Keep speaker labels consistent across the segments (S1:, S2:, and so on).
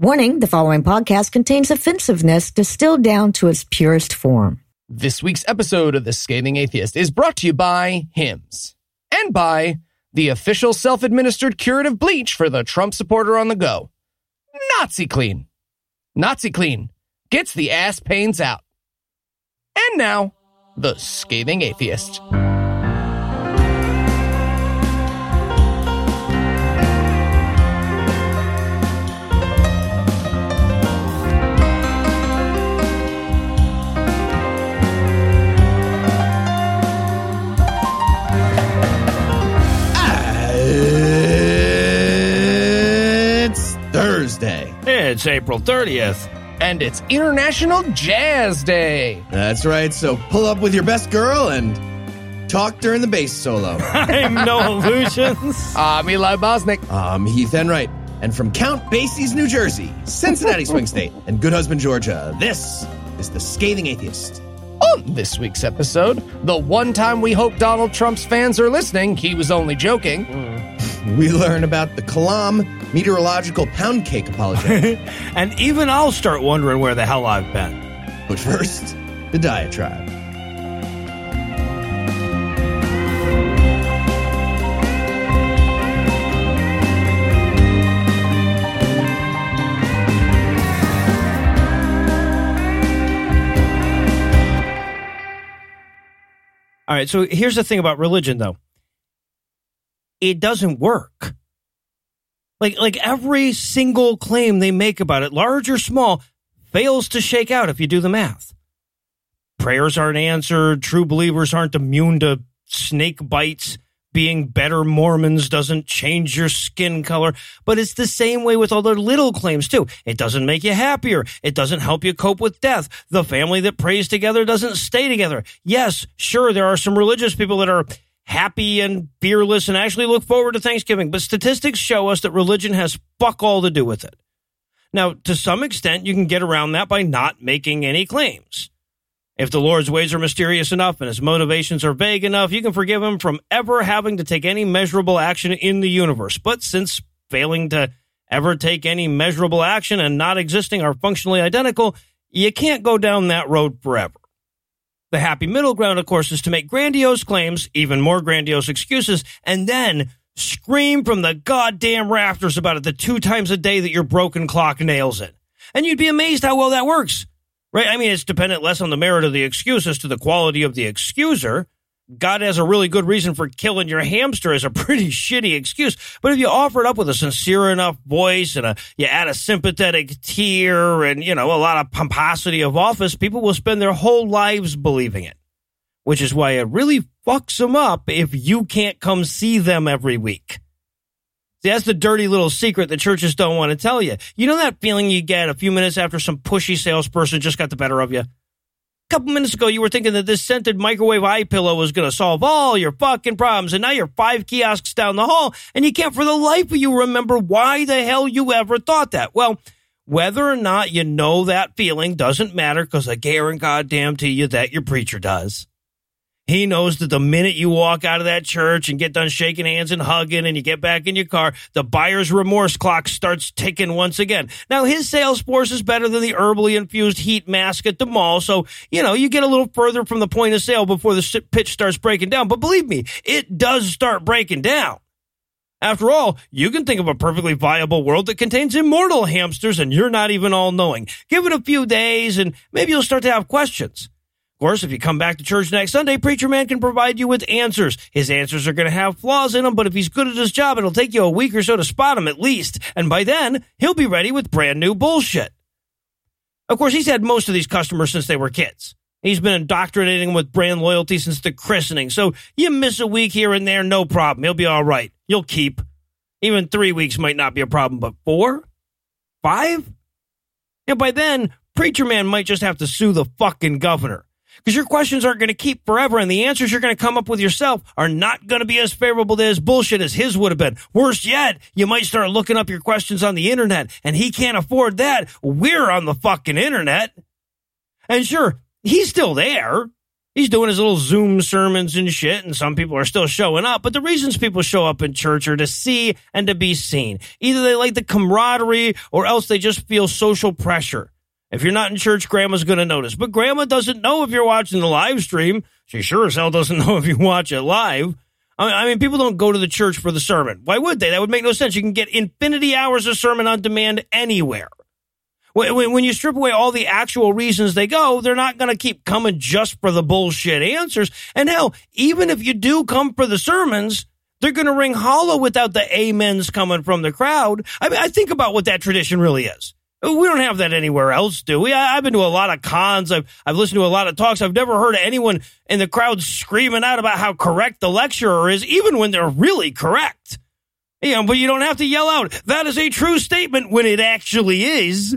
S1: Warning the following podcast contains offensiveness distilled down to its purest form.
S2: This week's episode of The Scathing Atheist is brought to you by Hims and by the official self administered curative bleach for the Trump supporter on the go. Nazi Clean. Nazi Clean gets the ass pains out. And now, The Scathing Atheist.
S3: It's
S4: April 30th.
S2: And it's International Jazz Day.
S3: That's right. So pull up with your best girl and talk during the bass solo.
S4: I'm no illusions.
S2: I'm Eli Bosnick.
S3: I'm Heath Enright. And from Count Basie's New Jersey, Cincinnati Swing State, and Good Husband, Georgia, this is The Scathing Atheist.
S2: On this week's episode, the one time we hope Donald Trump's fans are listening, he was only joking. Mm.
S3: We learn about the Kalam meteorological pound cake apology.
S4: and even I'll start wondering where the hell I've been.
S3: but first, the diatribe.
S4: All right, so here's the thing about religion though. It doesn't work. Like like every single claim they make about it, large or small, fails to shake out if you do the math. Prayers aren't answered, true believers aren't immune to snake bites. Being better Mormons doesn't change your skin color, but it's the same way with all the little claims too. It doesn't make you happier. It doesn't help you cope with death. The family that prays together doesn't stay together. Yes, sure, there are some religious people that are happy and fearless and actually look forward to Thanksgiving, but statistics show us that religion has fuck all to do with it. Now, to some extent, you can get around that by not making any claims. If the Lord's ways are mysterious enough and his motivations are vague enough, you can forgive him from ever having to take any measurable action in the universe. But since failing to ever take any measurable action and not existing are functionally identical, you can't go down that road forever. The happy middle ground, of course, is to make grandiose claims, even more grandiose excuses, and then scream from the goddamn rafters about it the two times a day that your broken clock nails it. And you'd be amazed how well that works. Right? I mean, it's dependent less on the merit of the excuse as to the quality of the excuser. God has a really good reason for killing your hamster is a pretty shitty excuse. But if you offer it up with a sincere enough voice and a, you add a sympathetic tear and, you know, a lot of pomposity of office, people will spend their whole lives believing it. Which is why it really fucks them up if you can't come see them every week. See, that's the dirty little secret the churches don't want to tell you. You know that feeling you get a few minutes after some pushy salesperson just got the better of you? Couple minutes ago, you were thinking that this scented microwave eye pillow was going to solve all your fucking problems, and now you're five kiosks down the hall, and you can't for the life of you remember why the hell you ever thought that. Well, whether or not you know that feeling doesn't matter because I guarantee goddamn to you that your preacher does. He knows that the minute you walk out of that church and get done shaking hands and hugging and you get back in your car, the buyer's remorse clock starts ticking once again. Now, his sales force is better than the herbally infused heat mask at the mall. So, you know, you get a little further from the point of sale before the pitch starts breaking down. But believe me, it does start breaking down. After all, you can think of a perfectly viable world that contains immortal hamsters and you're not even all knowing. Give it a few days and maybe you'll start to have questions. Of course, if you come back to church next Sunday, Preacher Man can provide you with answers. His answers are going to have flaws in them, but if he's good at his job, it'll take you a week or so to spot him at least. And by then, he'll be ready with brand new bullshit. Of course, he's had most of these customers since they were kids. He's been indoctrinating them with brand loyalty since the christening. So you miss a week here and there, no problem. He'll be all right. You'll keep. Even three weeks might not be a problem, but four? Five? And by then, Preacher Man might just have to sue the fucking governor because your questions aren't going to keep forever and the answers you're going to come up with yourself are not going to be as favorable to his bullshit as his would have been. Worse yet, you might start looking up your questions on the internet and he can't afford that. We're on the fucking internet. And sure, he's still there. He's doing his little Zoom sermons and shit, and some people are still showing up. But the reasons people show up in church are to see and to be seen. Either they like the camaraderie or else they just feel social pressure. If you're not in church, grandma's going to notice. But grandma doesn't know if you're watching the live stream. She sure as hell doesn't know if you watch it live. I mean, people don't go to the church for the sermon. Why would they? That would make no sense. You can get infinity hours of sermon on demand anywhere. When you strip away all the actual reasons they go, they're not going to keep coming just for the bullshit answers. And hell, even if you do come for the sermons, they're going to ring hollow without the amens coming from the crowd. I mean, I think about what that tradition really is. We don't have that anywhere else, do we? I, have been to a lot of cons. I've, I've listened to a lot of talks. I've never heard anyone in the crowd screaming out about how correct the lecturer is, even when they're really correct. Yeah, but you don't have to yell out, that is a true statement when it actually is.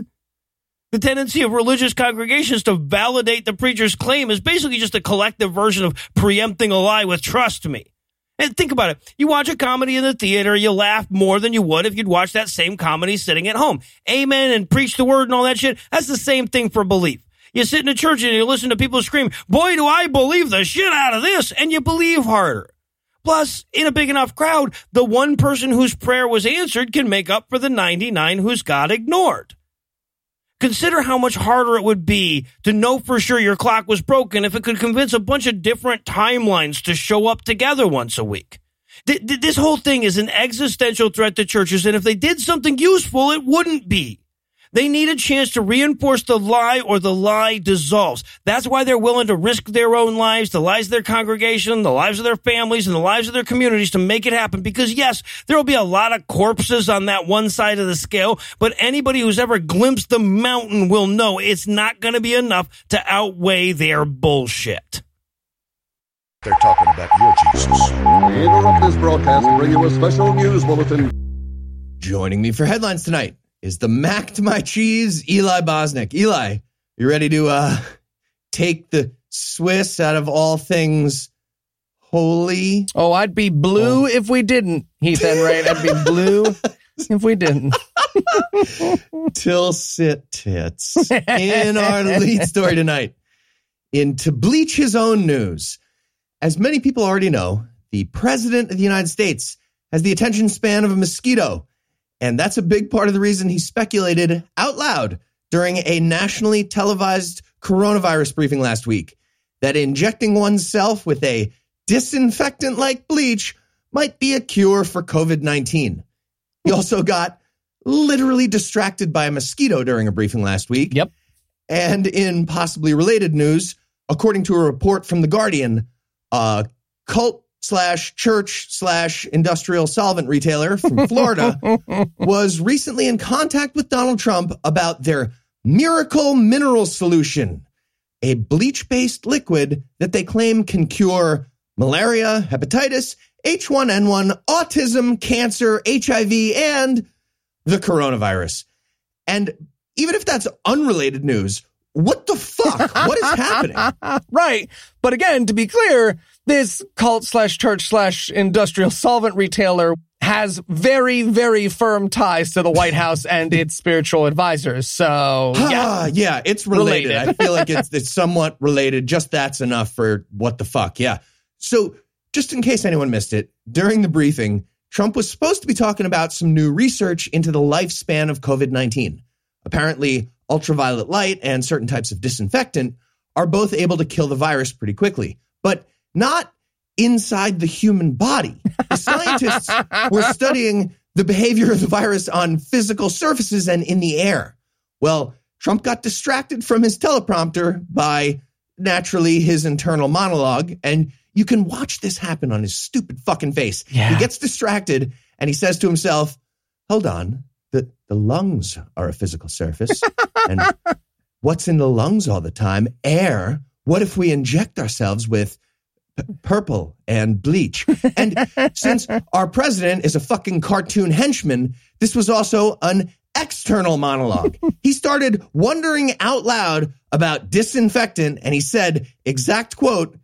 S4: The tendency of religious congregations to validate the preacher's claim is basically just a collective version of preempting a lie with trust me. And think about it. You watch a comedy in the theater, you laugh more than you would if you'd watch that same comedy sitting at home. Amen and preach the word and all that shit. That's the same thing for belief. You sit in a church and you listen to people scream, boy, do I believe the shit out of this. And you believe harder. Plus, in a big enough crowd, the one person whose prayer was answered can make up for the 99 whose God ignored. Consider how much harder it would be to know for sure your clock was broken if it could convince a bunch of different timelines to show up together once a week. this whole thing is an existential threat to churches, and if they did something useful, it wouldn't be. They need a chance to reinforce the lie or the lie dissolves. That's why they're willing to risk their own lives, the lives of their congregation, the lives of their families, and the lives of their communities to make it happen. Because yes, there will be a lot of corpses on that one side of the scale, but anybody who's ever glimpsed the mountain will know it's not going to be enough to outweigh their bullshit.
S5: They're talking about your Jesus.
S6: We interrupt this broadcast and bring you a special news bulletin.
S3: Joining me for headlines tonight, is the Mac to my cheese, Eli Bosnick. Eli, you ready to uh, take the Swiss out of all things holy?
S2: Oh, I'd be blue oh. if we didn't, Heath Enright. I'd be blue if we didn't.
S3: Till sit tits. In our lead story tonight, in to bleach his own news. As many people already know, the President of the United States has the attention span of a mosquito and that's a big part of the reason he speculated out loud during a nationally televised coronavirus briefing last week that injecting oneself with a disinfectant like bleach might be a cure for COVID 19. He also got literally distracted by a mosquito during a briefing last week.
S2: Yep.
S3: And in possibly related news, according to a report from The Guardian, a cult slash church slash industrial solvent retailer from Florida was recently in contact with Donald Trump about their miracle mineral solution, a bleach based liquid that they claim can cure malaria, hepatitis, H1N1, autism, cancer, HIV, and the coronavirus. And even if that's unrelated news, what the fuck? what is happening?
S2: right. But again, to be clear, this cult slash church slash industrial solvent retailer has very, very firm ties to the White House and its spiritual advisors. So,
S3: yeah, yeah, it's related. related. I feel like it's, it's somewhat related. Just that's enough for what the fuck. Yeah. So, just in case anyone missed it, during the briefing, Trump was supposed to be talking about some new research into the lifespan of COVID 19. Apparently, ultraviolet light and certain types of disinfectant are both able to kill the virus pretty quickly. But not inside the human body. The scientists were studying the behavior of the virus on physical surfaces and in the air. Well, Trump got distracted from his teleprompter by naturally his internal monologue. And you can watch this happen on his stupid fucking face. Yeah. He gets distracted and he says to himself, Hold on, the, the lungs are a physical surface. and what's in the lungs all the time? Air. What if we inject ourselves with p- purple and bleach. And since our president is a fucking cartoon henchman, this was also an external monologue. he started wondering out loud about disinfectant and he said, exact quote,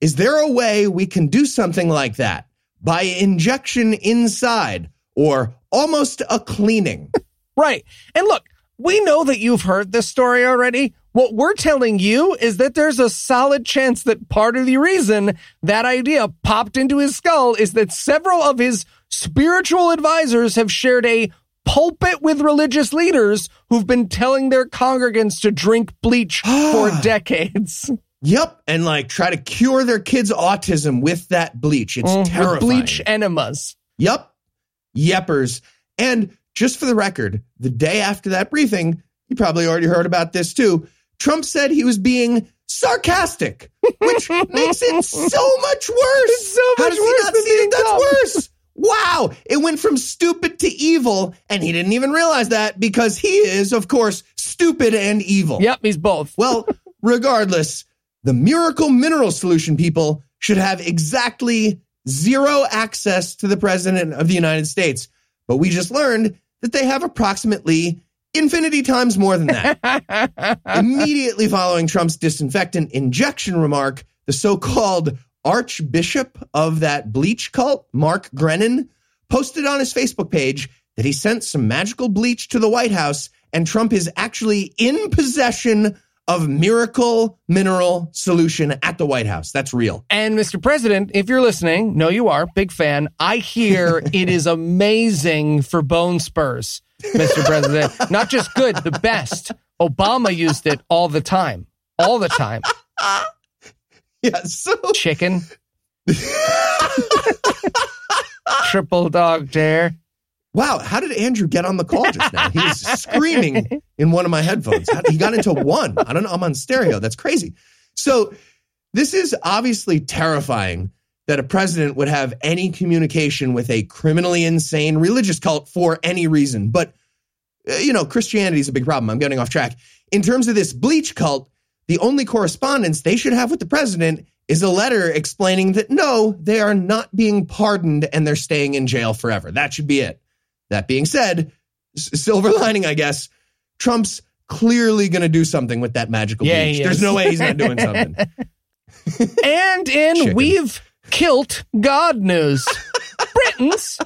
S3: is there a way we can do something like that by injection inside or almost a cleaning?
S2: right. And look, we know that you've heard this story already. What we're telling you is that there's a solid chance that part of the reason that idea popped into his skull is that several of his spiritual advisors have shared a pulpit with religious leaders who've been telling their congregants to drink bleach for decades.
S3: Yep. And like try to cure their kids' autism with that bleach. It's
S2: Mm,
S3: terrifying.
S2: Bleach enemas.
S3: Yep. Yeppers. And just for the record, the day after that briefing, you probably already heard about this too. Trump said he was being sarcastic, which makes it so much worse.
S2: so
S3: How
S2: much
S3: does he not
S2: than
S3: see that that's
S2: dumb.
S3: worse? Wow. It went from stupid to evil, and he didn't even realize that because he is, of course, stupid and evil.
S2: Yep, he's both.
S3: Well, regardless, the miracle mineral solution people should have exactly zero access to the president of the United States. But we just learned that they have approximately infinity times more than that. Immediately following Trump's disinfectant injection remark, the so called archbishop of that bleach cult, Mark Grenon, posted on his Facebook page that he sent some magical bleach to the White House and Trump is actually in possession of miracle mineral solution at the White House. That's real.
S2: And Mr. President, if you're listening, no, you are, big fan. I hear it is amazing for bone spurs, Mr. President. Not just good, the best. Obama used it all the time. All the time.
S3: Yeah, so
S2: Chicken. Triple dog dare.
S3: Wow, how did Andrew get on the call just now? He was screaming in one of my headphones. He got into one. I don't know. I'm on stereo. That's crazy. So, this is obviously terrifying that a president would have any communication with a criminally insane religious cult for any reason. But, uh, you know, Christianity is a big problem. I'm getting off track. In terms of this bleach cult, the only correspondence they should have with the president is a letter explaining that no, they are not being pardoned and they're staying in jail forever. That should be it. That being said, silver lining, I guess, Trump's clearly going to do something with that magical
S2: Yeah,
S3: bleach. There's no way he's not doing something.
S2: And in
S3: Chicken.
S2: We've Kilt God news, Britain's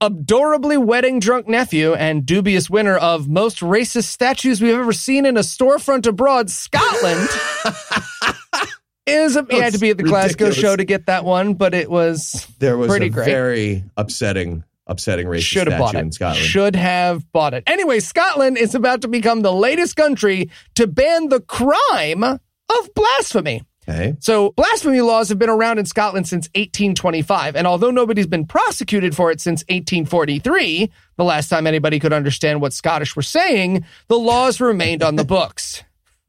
S2: adorably wedding drunk nephew and dubious winner of most racist statues we've ever seen in a storefront abroad, Scotland, is a, he had to be at the Glasgow
S3: ridiculous.
S2: show to get that one, but it was
S3: There was
S2: Pretty
S3: a
S2: great.
S3: very upsetting, upsetting racist
S2: should have
S3: statue
S2: bought
S3: in. Scotland.
S2: Should have bought it. Anyway, Scotland is about to become the latest country to ban the crime of blasphemy.
S3: Okay.
S2: So, blasphemy laws have been around in Scotland since 1825, and although nobody's been prosecuted for it since 1843, the last time anybody could understand what Scottish were saying, the laws remained on the books.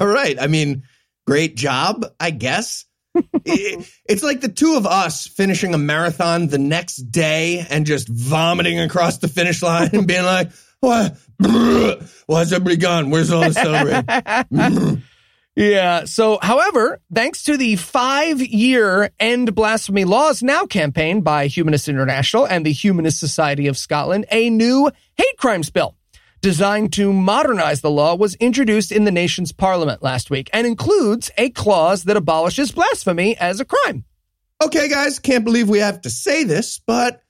S3: All right. I mean, great job, I guess. It- it's like the two of us finishing a marathon the next day and just vomiting across the finish line and being like, what? Why's everybody gone? Where's all the celebrating?
S2: Yeah. So, however, thanks to the five year End Blasphemy Laws Now campaign by Humanist International and the Humanist Society of Scotland, a new hate crimes bill designed to modernize the law was introduced in the nation's parliament last week and includes a clause that abolishes blasphemy as a crime.
S3: okay, guys, can't believe we have to say this, but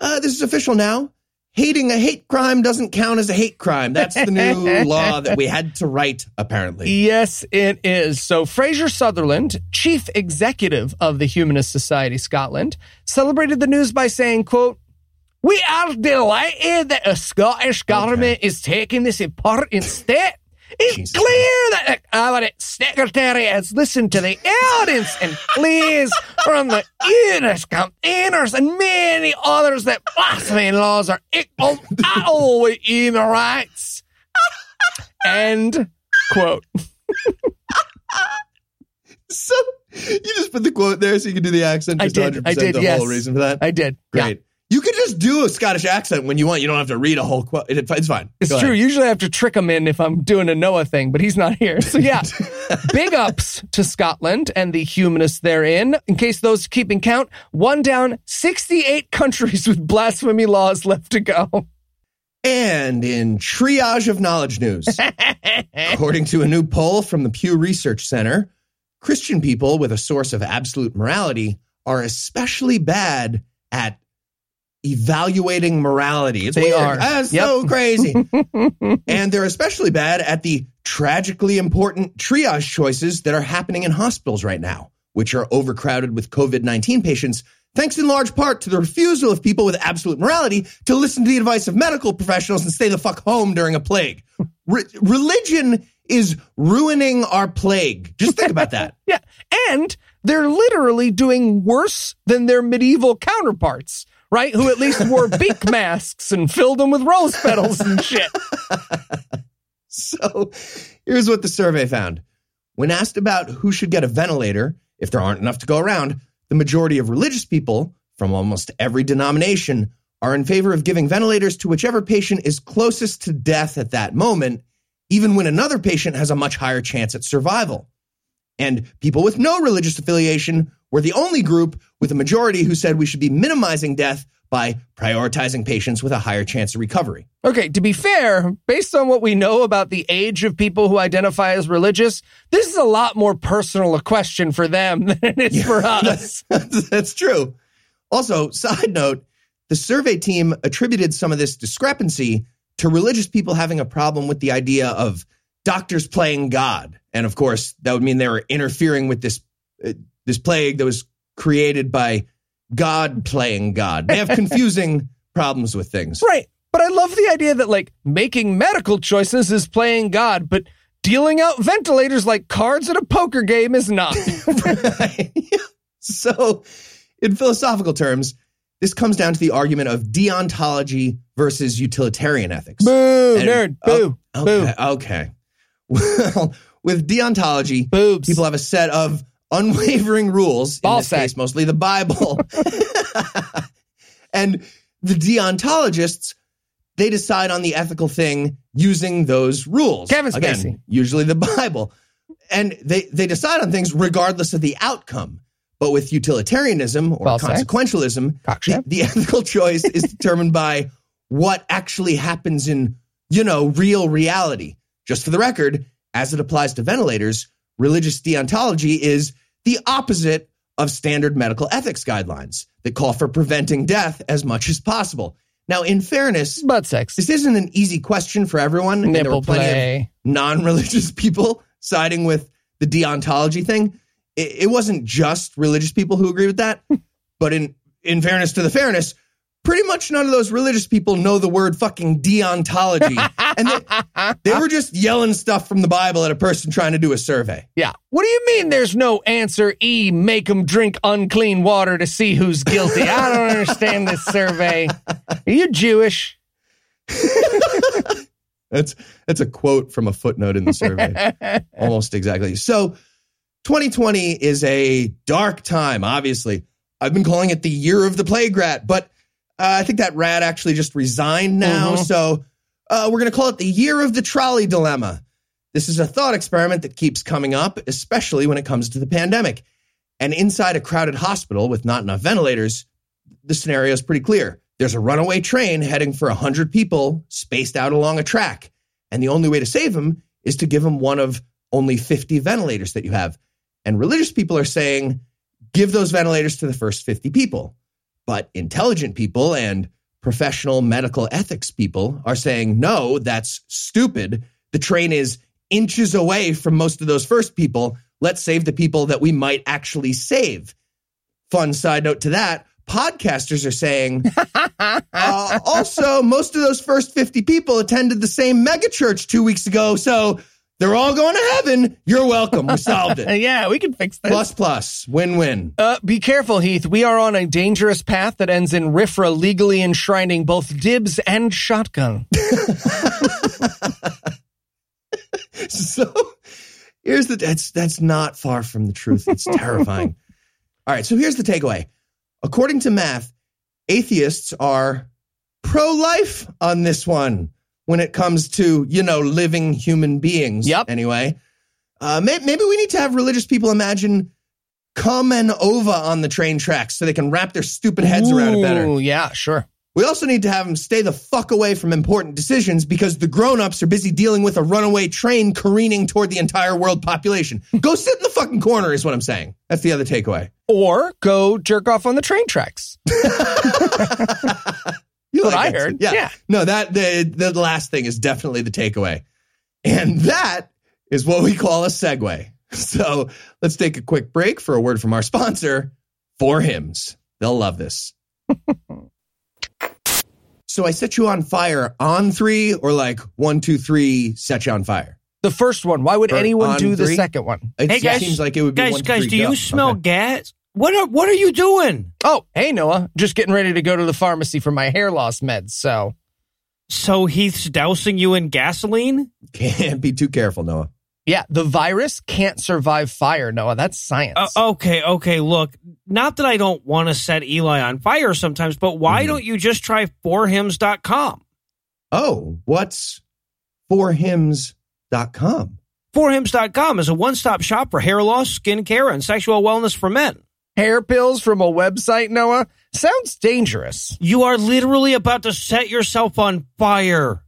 S3: uh, this is official now. Hating a hate crime doesn't count as a hate crime. That's the new law that we had to write, apparently.
S2: Yes, it is. So Fraser Sutherland, chief executive of the Humanist Society Scotland, celebrated the news by saying, quote, we are delighted that the Scottish government is taking this important step. It's
S3: Jesus.
S2: clear that uh, oh, our secretary has listened to the evidence and pleas from the humanist campaigners and many others that blasphemy laws are equal to all with human rights. End quote.
S3: So you just put the quote there so you can do the accent.
S2: I did.
S3: 100%
S2: I did.
S3: The
S2: yes.
S3: whole reason for that.
S2: I did.
S3: Great. You could just do a Scottish accent when you want. You don't have to read a whole quote. It, it's fine.
S2: It's
S3: Go
S2: true.
S3: ahead.
S2: Usually I have to trick him in if I'm doing a Noah thing, but he's not here. So yeah, big ups to Scotland and the humanists therein. In case those keeping count, one down, 68 countries with blasphemy laws left to go.
S3: And in triage of knowledge news, according to a new poll from the Pew Research Center, Christian people with a source of absolute morality are especially bad at evaluating morality. It's
S2: They
S3: weird.
S2: are.
S3: Ah, That's
S2: Yep.
S3: so crazy. and they're especially bad at the tragically important triage choices that are happening in hospitals right now, which are overcrowded with COVID 19 patients, thanks in large part to the refusal of people with absolute morality to listen to the advice of medical professionals and stay the fuck home during a plague. Re- religion is ruining our plague. Just think about that.
S2: Yeah. And they're literally doing worse than their medieval counterparts, right? Who at least wore beak masks and filled them with rose petals and shit.
S3: So here's what the survey found. When asked about who should get a ventilator, if there aren't enough to go around, the majority of religious people from almost every denomination are in favor of giving ventilators to whichever patient is closest to death at that moment, even when another patient has a much higher chance at survival. And people with no religious affiliation were the only group with a majority who said we should be minimizing death by prioritizing patients with a higher chance of recovery.
S2: Okay, to be fair, based on what we know about the age of people who identify as religious, this is a lot more personal a question for them than it is for us.
S3: That's, that's true. Also, side note, the survey team attributed some of this discrepancy to religious people having a problem with the idea of doctors playing God. And of course, that would mean they were interfering with this uh, this plague that was created by God playing God. They have confusing problems with things.
S2: Right. But I love the idea that like making medical choices is playing God, but dealing out ventilators like cards at a poker game is not.
S3: Right. so, in philosophical terms, this comes down to the argument of deontology versus utilitarian ethics.
S2: Boo,
S3: And-
S2: nerd. Boo.
S3: Oh,
S2: Boo.
S3: okay, okay. Well, with deontology,
S2: Boobs.
S3: people have a set of unwavering rules.
S2: Ball
S3: in this
S2: sack.
S3: case, mostly the Bible. and the deontologists, they decide on the ethical thing using those rules.
S2: Kevin
S3: Again, usually the Bible. And they, they decide on things regardless of the outcome. But with utilitarianism or
S2: said.
S3: consequentialism, the, the ethical choice is determined by what actually happens in, you know, real reality. Just for the record, as it applies to ventilators, religious deontology is the opposite of standard medical ethics guidelines that call for preventing death as much as possible. Now, in fairness,
S2: Butt sex.
S3: this isn't an easy question for everyone. and there were
S2: Nipple
S3: plenty of non-religious people siding with the deontology thing. It, it wasn't just religious people who agree with that, but in in fairness to the fairness, pretty much none of those religious people know the word fucking deontology, and they, they were just yelling stuff from the Bible at a person trying to do a survey.
S2: Yeah. What do you mean there's no answer E, make them drink unclean water to see who's guilty? I don't understand this survey. Are you Jewish?
S3: That's that's a quote from a footnote in the survey. Almost exactly. So 2020 is a dark time, obviously. I've been calling it the year of the plague rat, but uh, I think that rat actually just resigned now.
S2: Mhm.
S3: So uh, we're going to call it the year of the trolley dilemma. This is a thought experiment that keeps coming up, especially when it comes to the pandemic. And inside a crowded hospital with not enough ventilators, the scenario is pretty clear. There's a runaway train heading for 100 people spaced out along a track. And the only way to save them is to give them one of only 50 ventilators that you have. And religious people are saying, give those ventilators to the first 50 people. But intelligent people and professional medical ethics people are saying, no, that's stupid. The train is inches away from most of those first people. Let's save the people that we might actually save. Fun side note to that podcasters are saying, uh, also, most of those first 50 people attended the same megachurch two weeks ago. So they're all going to heaven. You're welcome. We solved it.
S2: yeah, we can fix this.
S3: Plus, plus, win win.
S2: Uh, be careful, Heath. We are on a dangerous path that ends in RFRA legally enshrining both dibs and shotgun.
S3: So here's the that's that's not far from the truth. It's terrifying. All right, so here's the takeaway. According to math, atheists are pro-life on this one when it comes to, you know, living human beings.
S2: Yep.
S3: Anyway, uh, may, maybe we need to have religious people imagine come and over on the train tracks so they can wrap their stupid heads around it better.
S2: Yeah, sure.
S3: We also need to have them stay the fuck away from important decisions because the grown-ups are busy dealing with a runaway train careening toward the entire world population. Go sit in the fucking corner is what I'm saying. That's the other takeaway.
S2: Or go jerk off on the train tracks.
S3: You
S2: What I heard.
S3: Yeah.
S2: Yeah.
S3: No, that the the last thing is definitely the takeaway. And that is what we call a segue. So let's take a quick break for a word from our sponsor, For Hims. They'll love this. so I set you on fire on three or like one, two, three, set you on fire?
S2: The first one. Why would
S3: Or
S2: anyone
S3: on
S2: do the second one?
S3: It
S4: Hey, guys,
S3: seems like it would be
S4: guys, guys,
S3: three,
S4: do
S3: go.
S4: you smell
S3: Okay.
S4: gas? What are what are you doing?
S2: Oh, hey Noah, just getting ready to go to the pharmacy for my hair loss meds. So
S4: So Heath's dousing you in gasoline?
S3: Can't be too careful, Noah.
S2: yeah, the virus can't survive fire, Noah. That's science.
S4: Uh, okay, okay. Look, not that I don't want to set Eli on fire sometimes, but why
S3: Mhm.
S4: don't you just try forhims.com?
S3: Oh, what's forhims.com?
S4: Forhims.com is a one-stop shop for hair loss, skin care, and sexual wellness for men.
S2: Hair pills from a website, Noah? Sounds dangerous.
S4: You are literally about to set yourself on fire.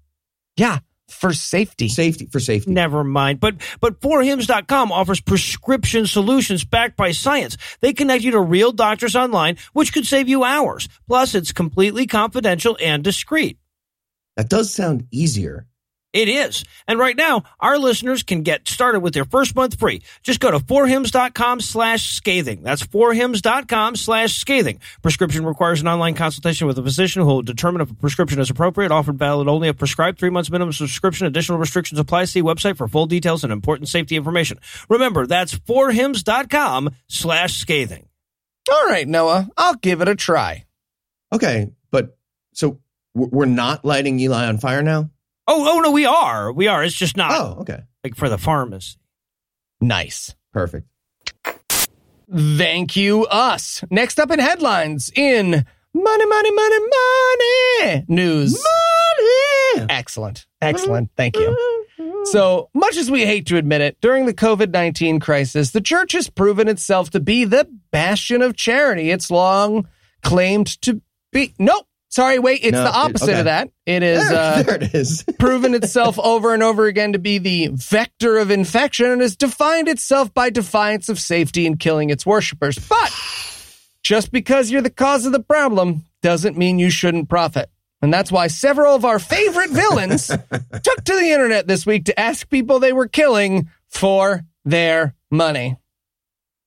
S2: Yeah, for safety.
S3: Safety for safety.
S4: Never mind. But but forhims.com offers prescription solutions backed by science. They connect you to real doctors online, which could save you hours. Plus, it's completely confidential and discreet.
S3: That does sound easier.
S4: It is. And right now, our listeners can get started with their first month free. Just go to forhims.com slash scathing. That's forhims.com slash scathing. Prescription requires an online consultation with a physician who will determine if a prescription is appropriate. Offered valid only if prescribed. Three months minimum subscription. Additional restrictions apply. See website for full details and important safety information. Remember, that's forhims.com slash scathing.
S2: All right, Noah, I'll give it a try.
S3: Okay, but so we're not lighting Eli on fire now?
S4: Oh, oh no, we are. We are. It's just not
S3: Oh, okay.
S4: like for the pharmacy.
S2: Nice.
S3: Perfect.
S2: Thank you, us. Next up in headlines in money, money, money, money news.
S3: Money!
S2: Excellent. Excellent. Thank you. So much as we hate to admit it, during the COVID 19 crisis, the church has proven itself to be the bastion of charity it's long claimed to be. Nope. Sorry, wait. It's
S3: No,
S2: the
S3: it-
S2: opposite
S3: okay.
S2: of that. It is
S3: There,
S2: uh,
S3: there it is.
S2: proven itself over and over again to be the vector of infection and has defined itself by defiance of safety and killing its worshippers. But just because you're the cause of the problem doesn't mean you shouldn't profit. And that's why several of our favorite villains took to the internet this week to ask people they were killing for their money.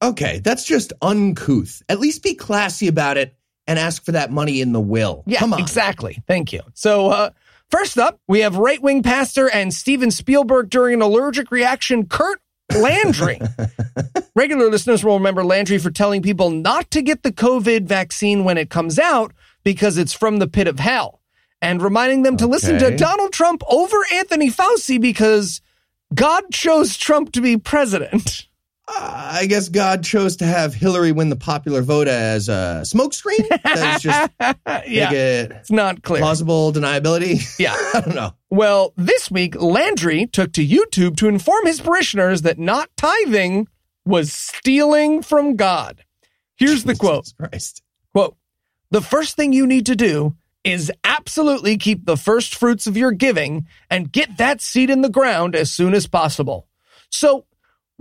S3: Okay, that's just uncouth. At least be classy about it and ask for that money in the will.
S2: Yeah,
S3: Come on.
S2: exactly. Thank you. So, uh, first up, we have right wing pastor and Steven Spielberg during an allergic reaction, Curt Landry. Regular listeners will remember Landry for telling people not to get the COVID vaccine when it comes out because it's from the pit of hell, and reminding them to listen to Donald Trump over Anthony Fauci because God chose Trump to be president.
S3: Uh, I guess God chose to have Hillary win the popular vote as a smokescreen. That's just
S2: yeah,
S3: it
S2: it's not clear.
S3: plausible deniability.
S2: Yeah.
S3: I don't know.
S2: Well, this week, Landry took to YouTube to inform his parishioners that not tithing was stealing from God. Here's the quote
S3: Christ.
S2: quote, The first thing you need to do is absolutely keep the first fruits of your giving and get that seed in the ground as soon as possible. So,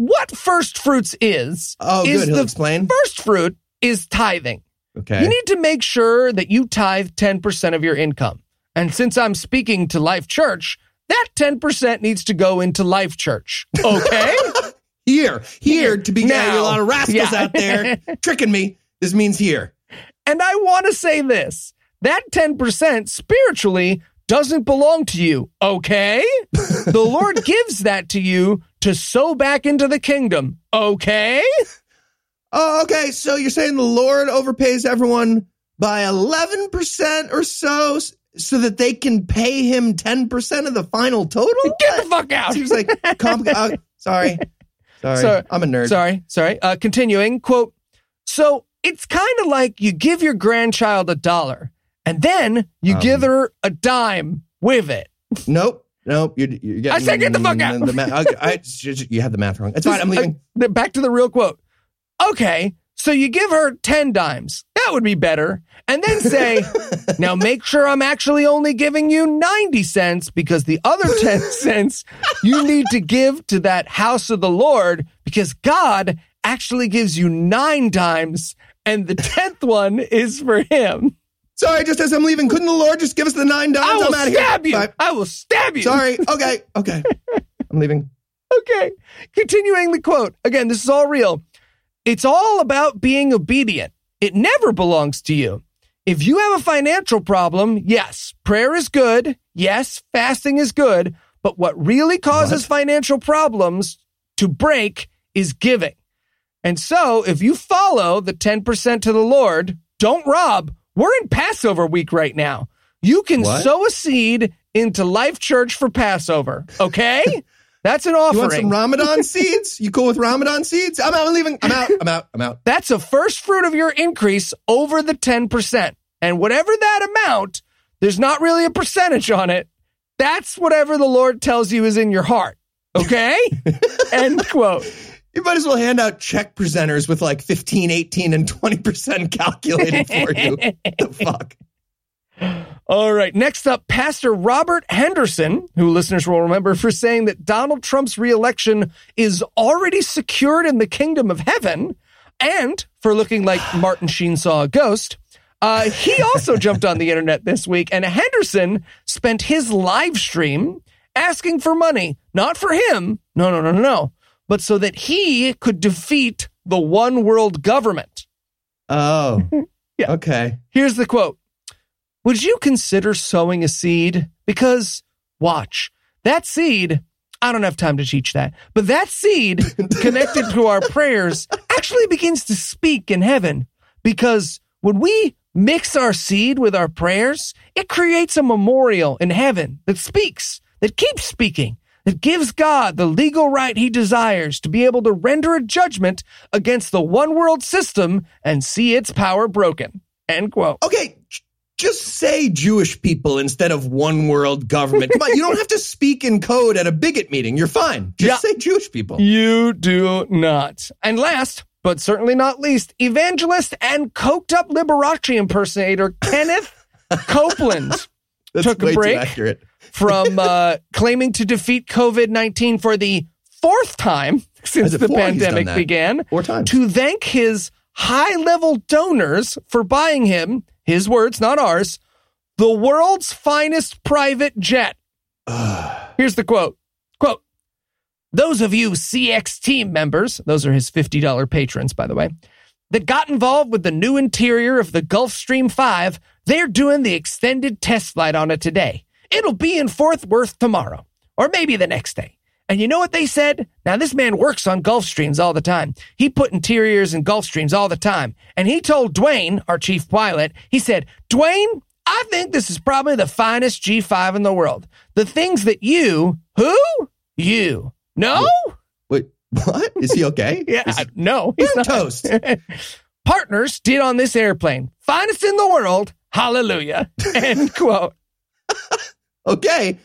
S2: what first fruits is,
S3: Oh,
S2: is
S3: good. He'll
S2: the
S3: explain.
S2: first fruit is tithing.
S3: Okay.
S2: You need to make sure that you tithe 10% of your income. And since I'm speaking to Life Church, that 10% needs to go into Life Church. Okay?
S3: here, here to be
S2: Now.
S3: a lot of rascals
S2: Yeah.
S3: out there tricking me. This means here.
S2: and I want to say this that 10% spiritually doesn't belong to you. Okay? the Lord gives that to you to sow back into the kingdom. Okay?
S3: Oh, okay. So you're saying the Lord overpays everyone by 11% or so so that they can pay him 10% of the final total?
S2: Get the fuck out.
S3: Seems like complicated. uh, sorry. Sorry.
S2: Sorry.
S3: I'm a nerd.
S2: Sorry, sorry. Uh, continuing, quote, so it's kind of like you give your grandchild a dollar and then you
S3: Um,
S2: give her a dime with it.
S3: Nope. Nope. You're, you're getting
S2: I said get the fuck out.
S3: The, ma- I, I- you had the math wrong. It's fine. I'm leaving.
S2: Uh, back to the real quote. Okay, so you give her 10 dimes. That would be better. And then say, now make sure I'm actually only giving you 90 cents because the other 10 cents you need to give to that house of the Lord because God actually gives you nine dimes and the 10th one is for him.
S3: Sorry, just as I'm leaving, couldn't the Lord just give us the nine
S2: I will
S3: I'm out of here.
S2: stab you.
S3: Bye.
S2: I will stab you.
S3: Sorry. Okay. Okay. I'm leaving.
S2: okay. Continuing the quote. Again, this is all real. It's all about being obedient. It never belongs to you. If you have a financial problem, yes, prayer is good. Yes, fasting is good. But what really causes
S3: What?
S2: financial problems to break is giving. And so if you follow the 10% to the Lord, don't rob. We're in Passover week right now. You can
S3: What?
S2: sow a seed into Life Church for Passover. Okay? That's an
S3: You want some. Ramadan seeds? You cool with Ramadan seeds? I'm out. I'm leaving. I'm out. I'm out. I'm out.
S2: That's a first fruit of your increase over the 10%. And whatever that amount, there's not really a percentage on it. That's whatever the Lord tells you is in your heart. Okay? End quote.
S3: You might as well hand out check presenters with like 15, 18, and 20% calculated for you. the fuck?
S2: All right. Next up, Pastor Robert Henderson, who listeners will remember for saying that Donald Trump's reelection is already secured in the kingdom of heaven, and for looking like Martin Sheen saw a ghost. Uh, he also jumped on the internet this week, and Henderson spent his live stream asking for money, not for him, no, no, no, no, no, but so that he could defeat the one world government.
S3: Oh.
S2: Yeah.
S3: Okay.
S2: Here's the quote Would you consider sowing a seed? Because, watch, that seed, I don't have time to teach that, but that seed connected to our prayers actually begins to speak in heaven. Because when we mix our seed with our prayers, it creates a memorial in heaven that speaks, that keeps speaking. That gives God the legal right he desires to be able to render a judgment against the one world system and see its power broken. End quote.
S3: Okay. Just say Jewish people instead of one world government. Come on. You don't have to speak in code at a bigot meeting. You're fine. Just
S2: Yeah.
S3: say Jewish people.
S2: You do not. And last, but certainly not least, evangelist and coked up Liberace impersonator Kenneth Copeland
S3: That's
S2: took a break. From uh, claiming to defeat COVID 19 for the fourth time since the
S3: four? He's done
S2: pandemic began
S3: Four times.
S2: to thank his high level donors for buying him, his words, not ours, the world's finest private jet. Here's the quote. Quote, those of you CX team members, those are his $50 patrons, by the way, that got involved with the new interior of the Gulfstream 5, they're doing the extended test flight on it today. It'll be in Fort Worth tomorrow, or maybe the next day. And you know what they said? Now, this man works on Gulfstreams all the time. He put interiors in Gulfstreams all the time. And he told Dwayne, our chief pilot, he said, Dwayne, I think this is probably the finest G5 in the world. The things that you, who? You. No?
S3: Wait, what? Is he okay?
S2: Yeah,
S3: he-
S2: no. He's not.
S3: toast.
S2: Partners did on this airplane. Finest in the world. Hallelujah. End quote.
S3: Okay.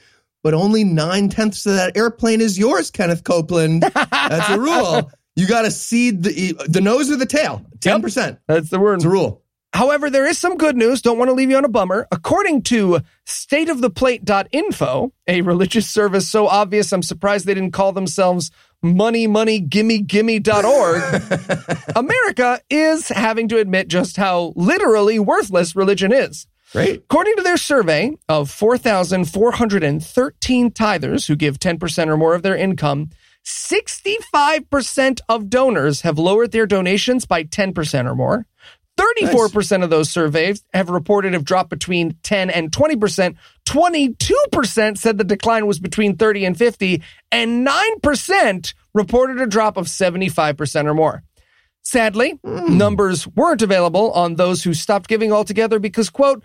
S3: But only nine tenths of that airplane is yours, Kenneth Copeland. That's a rule. You got to seed the the nose or the tail. Ten percent.
S2: That's the word.
S3: It's a rule.
S2: However, there is some good news. Don't want to leave you on a bummer. According to stateoftheplate.info, a religious service so obvious I'm surprised they didn't call themselves money, money, gimme, gimme.org, America is having to admit just how literally worthless religion is.
S3: Right.
S2: According to their survey of 4,413 tithers who give 10% or more of their income, 65% of donors have lowered their donations by 10% or more. 34% of those surveyed have reported have dropped between 10 and 20%. 22% said the decline was between 30 and 50, and 9% reported a drop of 75% or more. Sadly, numbers weren't available on those who stopped giving altogether because, quote,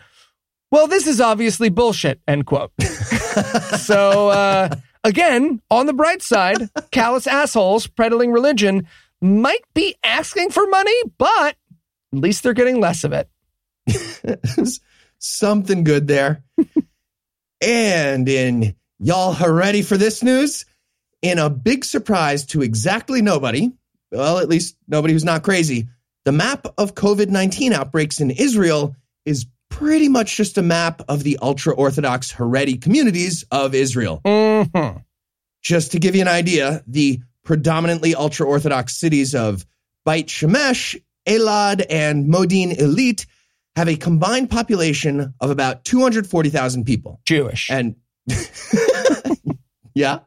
S2: well, this is obviously bullshit, end quote. so, uh, again, on the bright side, callous assholes peddling religion might be asking for money, but at least they're getting less of it.
S3: Something good there. and in y'all are ready for this news? In a big surprise to exactly nobody, well, at least nobody who's not crazy, the map of COVID 19 outbreaks in Israel is pretty much just a map of the ultra Orthodox Haredi communities of Israel.
S2: Mm-hmm.
S3: Just to give you an idea, the predominantly ultra Orthodox cities of Beit Shemesh, Elad, and Modi'in Illit have a combined population of about 240,000 people.
S2: Jewish.
S3: And yeah,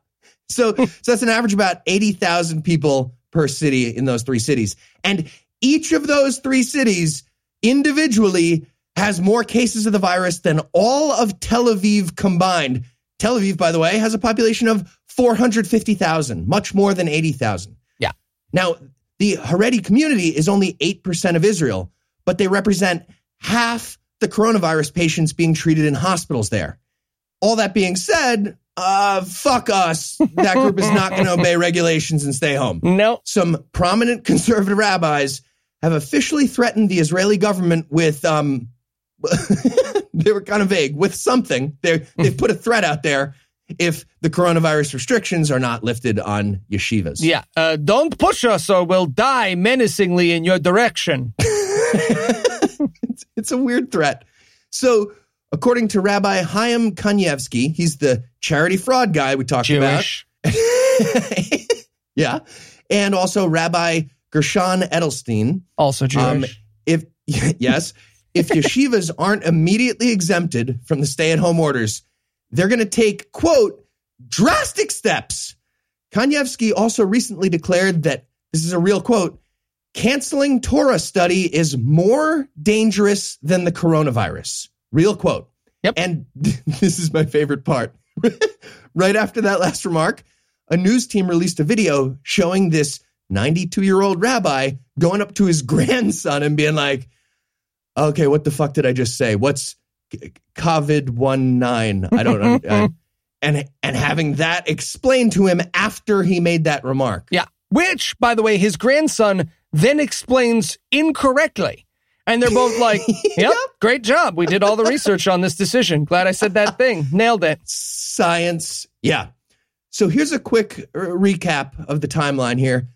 S3: so, so that's an average about 80,000 people per city in those three cities. And each of those three cities individually has more cases of the virus than all of Tel Aviv combined. Tel Aviv, by the way, has a population of 450,000, much more than 80,000.
S2: Yeah.
S3: Now, the Haredi community is only 8% of Israel, but they represent half the coronavirus patients being treated in hospitals there. All that being said, uh, fuck us. That group is not going to obey regulations and stay home.
S2: No.
S3: Some prominent conservative rabbis have officially threatened the Israeli government with, um, they were kind of vague, with something. They they've put a threat out there if the coronavirus restrictions are not lifted on yeshivas.
S2: Yeah. Uh, don't push us or we'll die menacingly in your direction.
S3: it's, it's a weird threat. So, according to Rabbi Chaim Kanievsky, he's the charity fraud guy we talked
S2: Jewish.
S3: about. yeah. And also Rabbi Gershon Edelstein.
S2: Also Jewish.
S3: Um, if yes, if yeshivas aren't immediately exempted from the stay-at-home orders, they're going to take quote drastic steps. Kanievsky also recently declared that this is a real quote: canceling Torah study is more dangerous than the coronavirus. Real quote.
S2: Yep.
S3: And this is my favorite part. right after that last remark, a news team released a video showing this 92 year old rabbi going up to his grandson and being like, okay, what the fuck did I just say? What's COVID 19? I don't know. And, and having that explained to him after he made that remark.
S2: Yeah. Which, by the way, his grandson then explains incorrectly. And they're both like, yep,
S3: Yep.
S2: great job. We did all the research on this decision. Glad I said that thing. Nailed it.
S3: Science. Yeah. So here's a quick uh, recap of the timeline here.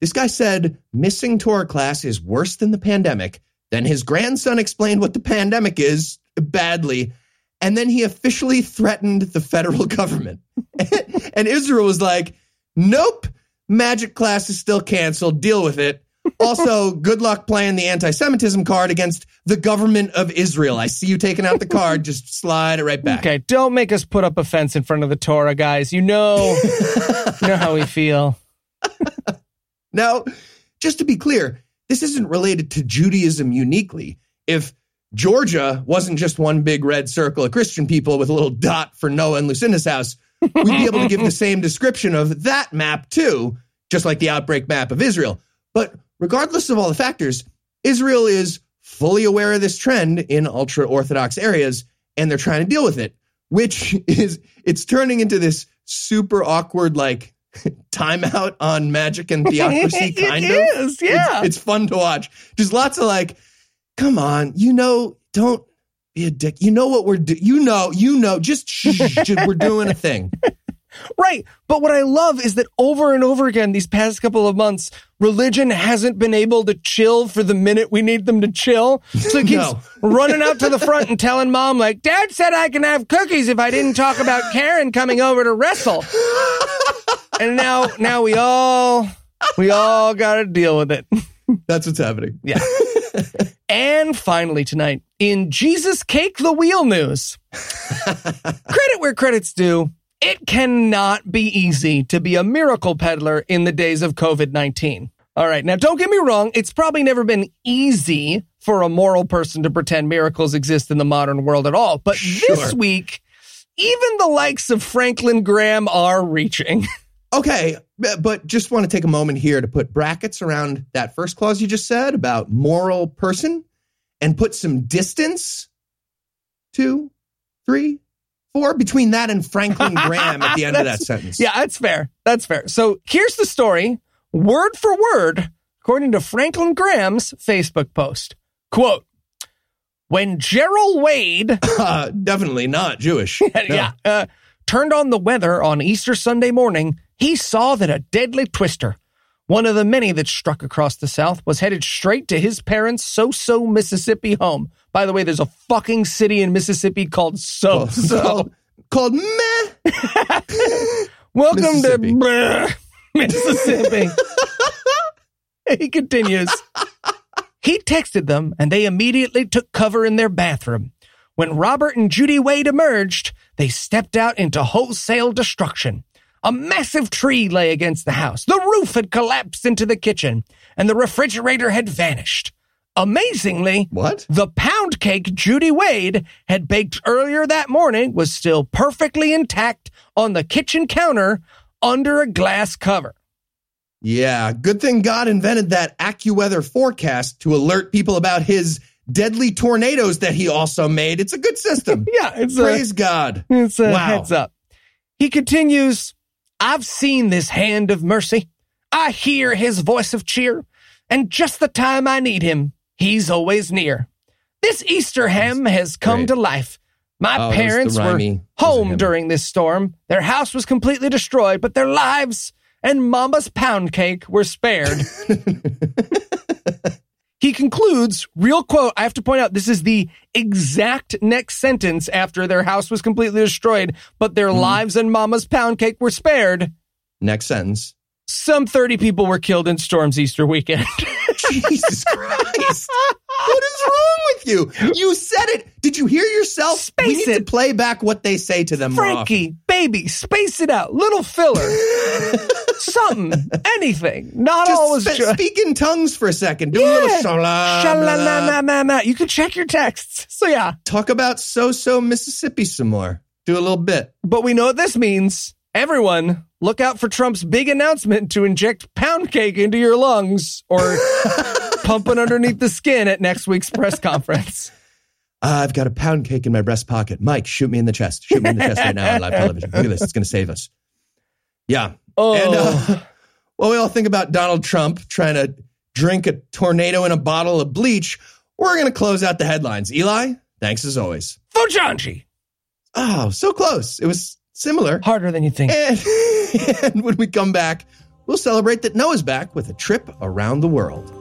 S3: This guy said missing Torah class is worse than the pandemic. Then his grandson explained what the pandemic is badly. And then he officially threatened the federal government. and Israel was like, nope, magic class is still canceled. Deal with it. Also, good luck playing the anti Semitism card against the government of Israel. I see you taking out the card. Just slide it right back.
S2: Okay, don't make us put up a fence in front of the Torah, guys. You know, you know how we feel.
S3: Now, just to be clear, this isn't related to Judaism uniquely. If Georgia wasn't just one big red circle of Christian people with a little dot for Noah and Lucinda's house, we'd be able to give the same description of that map too, just like the outbreak map of Israel. But regardless of all the factors, Israel is fully aware of this trend in ultra Orthodox areas, and they're trying to deal with it, which is it's turning into this super awkward, like timeout on magic and theocracy, kind of.
S2: is, yeah.
S3: It's, it's fun to watch. Just lots of like, come on, you know, don't be a dick. You know what we're doing. You know, you know, just, shh, just we're doing a thing.
S2: Right. But what I love is that over and over again, these past couple of months, religion hasn't been able to chill for the minute we need them to chill. So it keeps
S3: No.
S2: running out to the front and telling mom, like, Dad said I can have cookies if I didn't talk about Karen coming over to wrestle. and now, now we all, we all got to deal with it.
S3: That's what's happening.
S2: Yeah. and finally tonight, in Jesus Cake the Wheel news, credit where credit's due. It cannot be easy to be a miracle peddler in the days of COVID 19. All right. Now, don't get me wrong. It's probably never been easy for a moral person to pretend miracles exist in the modern world at all. But this week, even the likes of Franklin Graham are reaching.
S3: Okay, but but just want to take a moment here to put brackets around that first clause you just said about moral person and put some distance, two, three, four, between that and Franklin Graham at the end of that sentence.
S2: Yeah, that's fair. That's fair. So here's the story, word for word, according to Franklin Graham's Facebook post. Quote, when Gerald Wade
S3: Uh, definitely not Jewish. No.
S2: yeah, uh, turned on the weather on Easter Sunday morning, he saw that a deadly twister, one of the many that struck across the South, was headed straight to his parents' Soso, Mississippi home. By the way, there's a fucking city in Mississippi called Soso.
S3: called, called meh.
S2: Welcome to Brr, Mississippi. he continues. He texted them, and they immediately took cover in their bathroom. When Robert and Judy Wade emerged, they stepped out into wholesale destruction. A massive tree lay against the house. The roof had collapsed into the kitchen, and the refrigerator had vanished. Amazingly,
S3: What?
S2: the pound cake Judy Wade had baked earlier that morning was still perfectly intact on the kitchen counter under a glass cover.
S3: Yeah, good thing God invented that AccuWeather forecast to alert people about his deadly tornadoes that he also made. It's a good system.
S2: Yeah, it's
S3: Praise God.
S2: it's a
S3: Wow.
S2: heads up. He continues, I've seen this hand of mercy. I hear his voice of cheer, and just the time I need him, he's always near. This Easter ham has come
S3: great.
S2: to life. My
S3: Oh,
S2: parents were
S3: rhymey- those are
S2: home during this storm. Their house was completely destroyed, but their lives and Mama's pound cake were spared. he concludes, real quote, I have to point out this is the exact next sentence after their house was completely destroyed, but their
S3: Hmm.
S2: lives and Mama's pound cake were spared.
S3: Next sentence.
S2: Some 30 people were killed in Storm's Easter weekend.
S3: Jesus Christ. What is wrong with you? You said it. Did you hear yourself?
S2: Space
S3: we need to
S2: it.
S3: play back what they say to them.
S2: Frankie, baby, space it out. Little filler. Something, anything. Not always
S3: Just spe-
S2: ju-
S3: speak in tongues for a second. Do a little
S2: Yeah.
S3: shala,
S2: Sha-la-la-la-la-la. You can check your texts. So yeah,
S3: Talk about so-so Mississippi some more. Do a little bit.
S2: but we know what this means. Everyone, look out for Trump's big announcement to inject pound cake into your lungs or pump it underneath the skin at next week's press conference.
S3: I've got a pound cake in my breast pocket. Mike, shoot me in the chest. Shoot me in the chest right now on live television. Look at this. It's going to save us. Yeah.
S2: Oh,
S3: And uh, while we all think about Donald Trump trying to drink a tornado in a bottle of bleach, we're going to close out the headlines. Eli, thanks as always.
S2: Fujanji.
S3: Oh, so close. It was similar.
S2: Harder than you think.
S3: And, and when we come back, we'll celebrate that Noah's back with a trip around the world.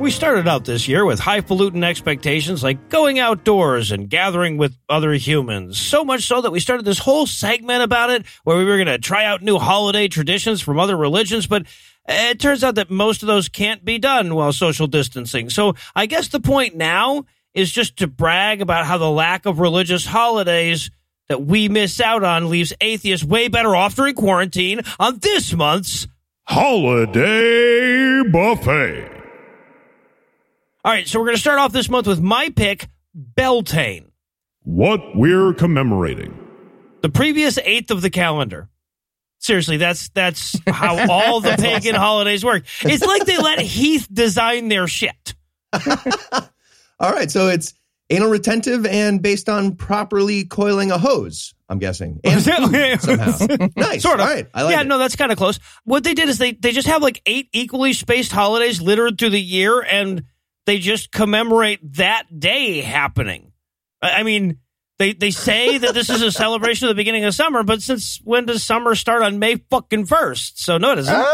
S4: We started out this year with highfalutin expectations like going outdoors and gathering with other humans. So much so that we started this whole segment about it where we were going to try out new holiday traditions from other religions, but it turns out that most of those can't be done while social distancing. So I guess the point now is just to brag about how the lack of religious holidays that we miss out on leaves atheists way better off during quarantine on this month's
S5: Holiday Buffet.
S4: All right, so we're going to start off this month with my pick, Beltane,
S5: What we're commemorating.
S4: the previous eighth of the calendar. Seriously, that's that's how all the pagan holidays work. It's like they let Heath design their shit.
S3: All right, so it's anal retentive and based on properly coiling a hose, I'm guessing. And food somehow. Nice.
S4: Sort of.
S3: All right, I like
S4: yeah,
S3: it.
S4: no, that's kind of close. What they did is they they just have like eight equally spaced holidays littered through the year, and they just commemorate that day happening. I I mean, they they say that this is a celebration of the beginning of summer, but since when does summer start on May fucking first? So no, it isn't.
S2: Uh,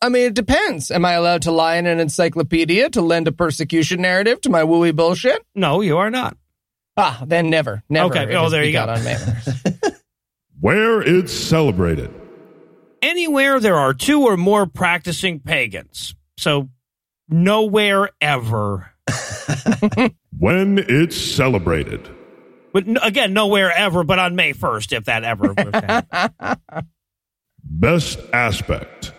S2: I mean, it depends. Am I allowed to lie in an encyclopedia to lend a persecution narrative to my wooey bullshit?
S4: no, you are not.
S2: Ah, then never, never.
S4: Okay.
S2: It
S4: Oh, there you go.
S2: On May
S5: Where it's celebrated.
S4: Anywhere there are two or more practicing pagans. So nowhere ever.
S5: When it's celebrated.
S4: But n- again, nowhere ever, but on May 1st, if that ever were.
S5: Best aspect.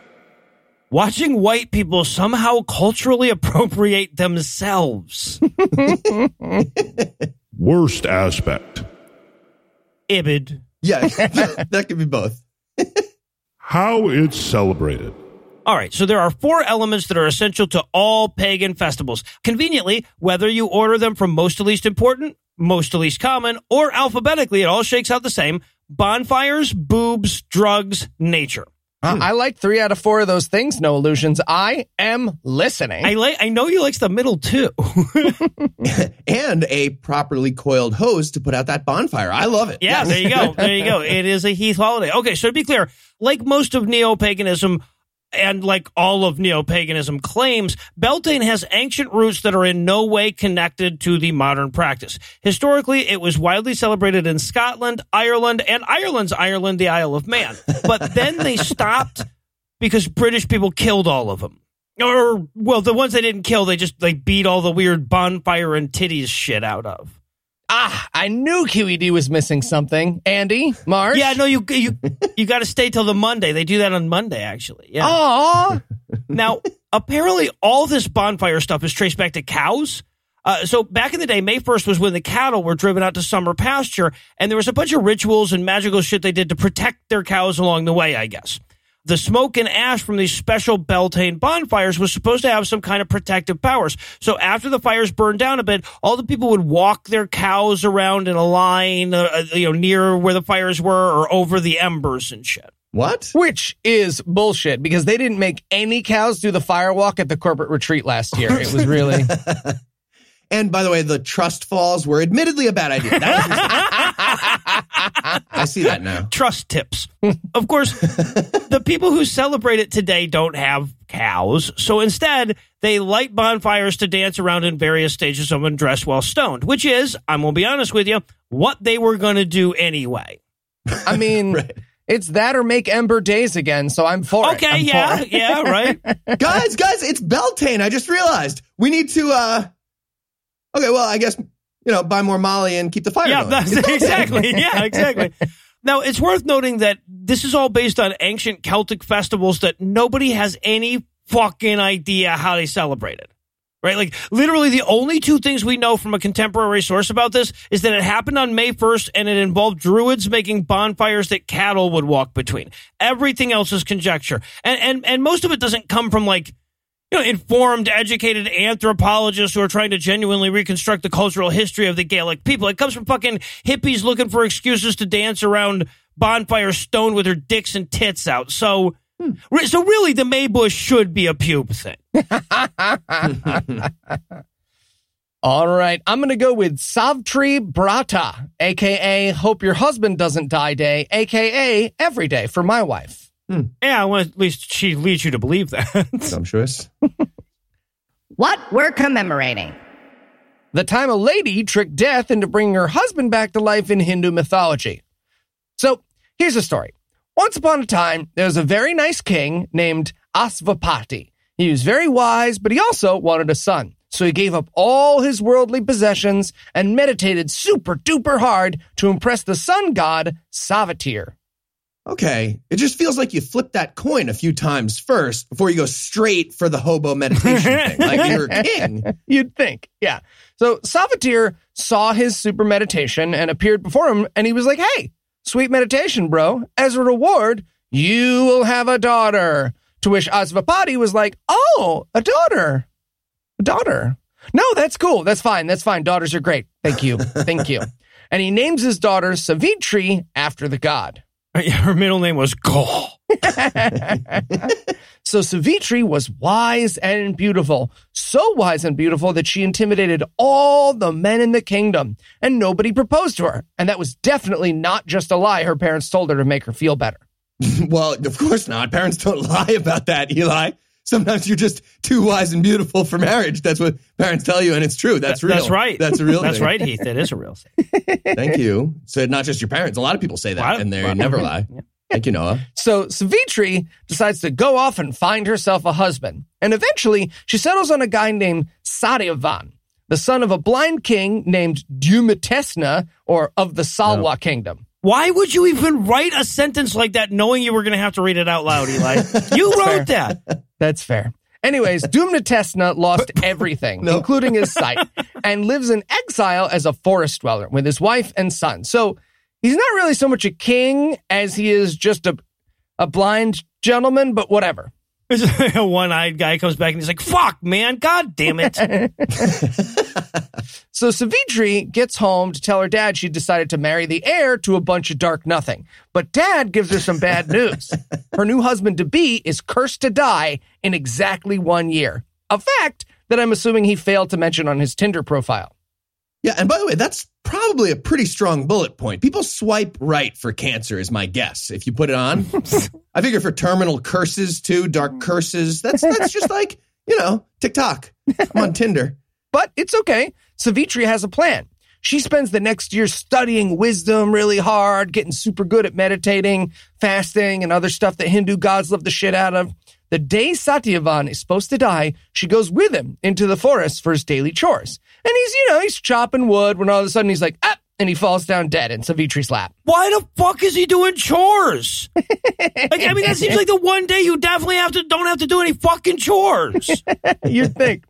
S4: Watching white people somehow culturally appropriate themselves.
S5: Worst aspect.
S4: Ibid.
S3: Yeah, that could be both.
S5: How it's celebrated.
S4: All right, so there are four elements that are essential to all pagan festivals. Conveniently, whether you order them from most to least important, most to least common, or alphabetically, it all shakes out the same bonfires, boobs, drugs, nature.
S2: Uh, I like three out of four of those things. No illusions. I am listening.
S4: I like. I know you likes the middle too.
S3: And a properly coiled hose to put out that bonfire. I love it.
S4: Yeah,
S3: Yes.
S4: there you go. There you go. It is a Heath holiday. Okay, so to be clear, like most of neo paganism and like all of neo paganism claims, Beltane has ancient roots that are in no way connected to the modern practice. Historically, it was widely celebrated in Scotland, Ireland, and Ireland's Ireland, the Isle of Man. But then they stopped because British people killed all of them. Or well, the ones they didn't kill, they just like beat all the weird bonfire and titties shit out of.
S2: Ah, I knew QED was missing something. Andy, Marsh.
S4: Yeah, no, you you you got to stay till the Monday. They do that on Monday, actually. Yeah.
S2: Aw.
S4: Now, apparently, all this bonfire stuff is traced back to cows. Uh, so back in the day, May 1st was when the cattle were driven out to summer pasture, and there was a bunch of rituals and magical shit they did to protect their cows along the way, I guess. The smoke and ash from these special Beltane bonfires was supposed to have some kind of protective powers. So after the fires burned down a bit, all the people would walk their cows around in a line, uh, you know, near where the fires were or over the embers and shit.
S3: What?
S2: Which is bullshit because they didn't make any cows do the fire walk at the corporate retreat last year. It was really.
S3: And by the way, the trust falls were admittedly a bad idea. That was I see that now.
S4: trust tips. of course, the people who celebrate it today don't have cows, so instead they light bonfires to dance around in various stages of undress while stoned, which is, I'm gonna be honest with you, what they were gonna do anyway.
S2: I mean, it's that or make Ember Days again. So I'm for it.
S4: Okay, yeah, yeah, right.
S3: guys, guys, it's Beltane. I just realized we need to. uh Okay, well, I guess you know, buy more Molly and keep the fire
S4: yeah, exactly. Yeah, exactly. Now, it's worth noting that this is all based on ancient Celtic festivals that nobody has any fucking idea how they celebrated. Right? Like, literally, the only two things we know from a contemporary source about this is that it happened on May 1st and it involved druids making bonfires that cattle would walk between. Everything else is conjecture. And, and, and most of it doesn't come from like, you know, informed, educated anthropologists who are trying to genuinely reconstruct the cultural history of the Gaelic people. It comes from fucking hippies looking for excuses to dance around bonfire stone with their dicks and tits out. So, re- so really, the Maybush should be a pube thing.
S2: All right. I'm going to go with Savitri Brata, aka Hope Your Husband Doesn't Die Day, aka Every Day for my wife. Hmm.
S4: Yeah, I want at least she leads you to believe that.
S3: Sumptuous.
S7: What we're commemorating.
S2: The time a lady tricked death into bringing her husband back to life in Hindu mythology. So here's a story. Once upon a time, there was a very nice king named Asvapati. He was very wise, but he also wanted a son. So he gave up all his worldly possessions and meditated super duper hard to impress the sun god Savitr.
S3: Okay, it just feels like you flip that coin a few times first before you go straight for the hobo meditation thing. Like you're a king.
S2: You'd think, yeah. So Savitr saw his super meditation and appeared before him, and he was like, "Hey, sweet meditation, bro. As a reward, you will have a daughter." To which Asvapati was like, "Oh, a daughter, a daughter. No, that's cool. That's fine. That's fine. Daughters are great. Thank you, thank you." And he names his daughter Savitri after the god.
S4: Her middle name was Gaul.
S2: So Savitri was wise and beautiful, so wise and beautiful that she intimidated all the men in the kingdom, and nobody proposed to her. And that was definitely not just a lie her parents told her to make her feel better.
S3: Well, of course not. Parents don't lie about that, Eli. Sometimes you're just too wise and beautiful for marriage. That's what parents tell you, and it's true. That's real.
S4: That's right.
S3: That's a real
S4: That's
S3: thing.
S4: right, Heath. That is a real thing.
S3: Thank you. So not just your parents. A lot of people say that, and they never mm-hmm. lie. Thank you, Noah.
S2: So Savitri decides to go off and find herself a husband. And eventually, she settles on a guy named Satyavan, the son of a blind king named Dumitesna, or of the Salwa kingdom.
S4: Why would you even write a sentence like that knowing you were going to have to read it out loud, Eli? You wrote that.
S2: That's fair. Anyways, Dumnatesna lost everything, including his sight, and lives in exile as a forest dweller with his wife and son. So he's not really so much a king as he is just a, a blind gentleman, but whatever.
S4: A one-eyed guy comes back and he's like, "Fuck, man! God damn it!"
S2: So Savitri gets home to tell her dad she decided to marry the heir to a bunch of dark nothing. But dad gives her some bad news. Her new husband to be is cursed to die in exactly one year. A fact that I'm assuming he failed to mention on his Tinder profile.
S3: Yeah, and by the way, that's probably a pretty strong bullet point. People swipe right for cancer, is my guess. If you put it on, I figure for terminal curses too, dark mm. curses. That's that's just like you know TikTok. I'm on Tinder.
S2: But it's okay. Savitri has a plan. She spends the next year studying wisdom really hard, getting super good at meditating, fasting, and other stuff that Hindu gods love the shit out of. The day Satyavan is supposed to die, she goes with him into the forest for his daily chores. And he's, you know, he's chopping wood when all of a sudden he's like, ah, and he falls down dead in Savitri's lap.
S4: Why the fuck is he doing chores? like, I mean, that seems like the one day you definitely have to don't have to do any fucking chores.
S2: You'd think.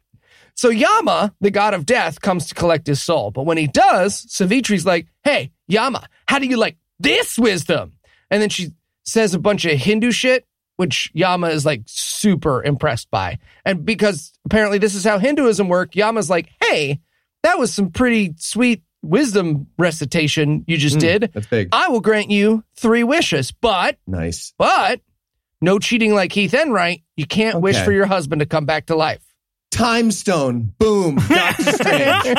S2: So Yama, the god of death, comes to collect his soul. But when he does, Savitri's like, hey, Yama, how do you like this wisdom? And then she says a bunch of Hindu shit, which Yama is like super impressed by. And because apparently this is how Hinduism work, Yama's like, hey, that was some pretty sweet wisdom recitation you just
S3: Mm,
S2: did.
S3: That's big.
S2: I will grant you three wishes, but
S3: nice.
S2: but no cheating like Heath Enright. You can't wish for your husband to come back to life.
S3: Time stone. Boom. Doctor Strange.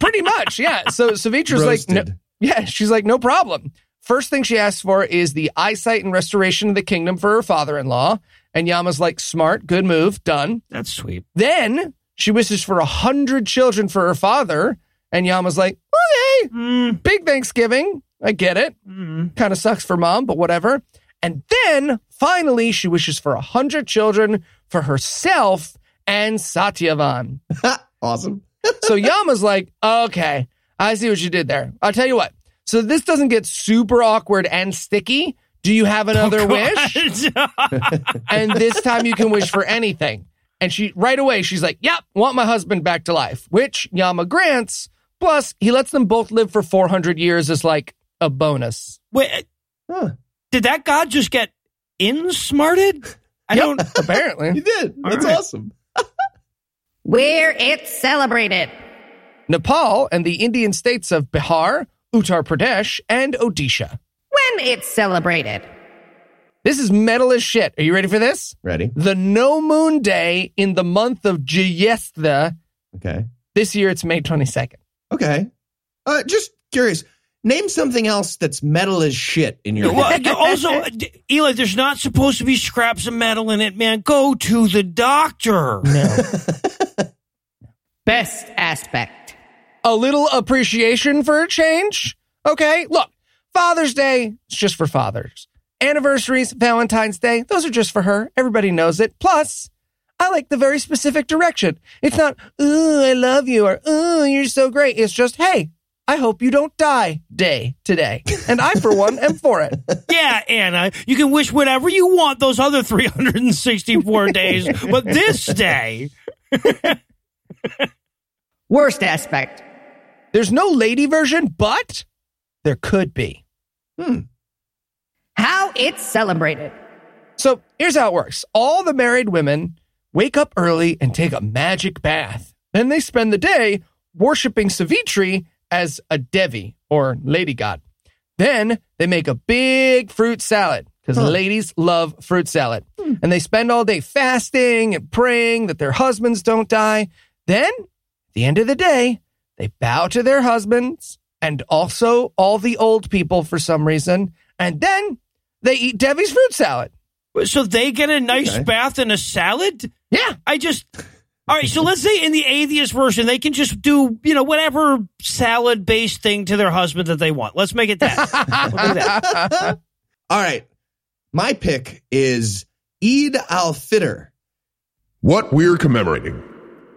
S2: Pretty much, yeah. So Savitra's like, no, yeah, she's like, no problem. First thing she asks for is the eyesight and restoration of the kingdom for her father-in-law. And Yama's like, smart, good move, done.
S4: That's sweet.
S2: Then she wishes for a hundred children for her father. And Yama's like, okay,
S4: Mm,
S2: big Thanksgiving. I get it.
S4: mm.
S2: Kind of sucks for mom, but whatever. And then finally, she wishes for a hundred children for herself and Satyavan.
S3: awesome.
S2: So Yama's like, okay, I see what you did there. I'll tell you what. So this doesn't get super awkward and sticky. Do you have another oh, wish? And this time you can wish for anything. And she right away she's like, "Yep, want my husband back to life," which Yama grants. Plus, he lets them both live for 400 years as like a bonus.
S4: Wait,
S3: Huh.
S4: did that god just get insmarted? I
S2: Yep,
S4: don't. Apparently.
S3: You
S2: apparently.
S3: did. That's
S4: right.
S3: awesome.
S7: Where it's celebrated.
S2: Nepal and the Indian states of Bihar, Uttar Pradesh, and Odisha.
S7: When it's celebrated.
S2: This is metal as shit. Are you ready for this?
S3: Ready?
S2: The no moon day in the month of Jyestha.
S3: Okay.
S2: This year it's May 22nd.
S3: Okay. Uh, just curious. Name something else that's metal as shit in your
S4: Well,
S3: head.
S4: also, Eli, there's not supposed to be scraps of metal in it, man. Go to the doctor.
S2: No.
S7: Best aspect.
S2: A little appreciation for a change. Okay, look, Father's Day is just for fathers. Anniversaries, Valentine's Day, those are just for her. Everybody knows it. Plus, I like the very specific direction. It's not, ooh, I love you, or ooh, you're so great. It's just, hey, I hope you don't die day today. And I, for one, am for it.
S4: Yeah, Anna, you can wish whatever you want those other 364 days, but this day.
S7: Worst aspect.
S2: There's no lady version, but there could be. Hmm.
S7: How it's celebrated.
S2: So here's how it works all the married women wake up early and take a magic bath. Then they spend the day worshiping Savitri as a Devi or lady god. Then they make a big fruit salad because ladies love fruit salad. Hmm. And they spend all day fasting and praying that their husbands don't die. Then, at the end of the day, they bow to their husbands and also all the old people for some reason. And then they eat Devi's fruit salad.
S4: So they get a nice
S3: Okay.
S4: bath and a salad?
S2: Yeah.
S4: I just. All right, so let's say in the atheist version, they can just do, you know, whatever salad based thing to their husband that they want. Let's make it that. We'll that.
S3: All right. My pick is Eid al Fitr,
S5: What we're commemorating.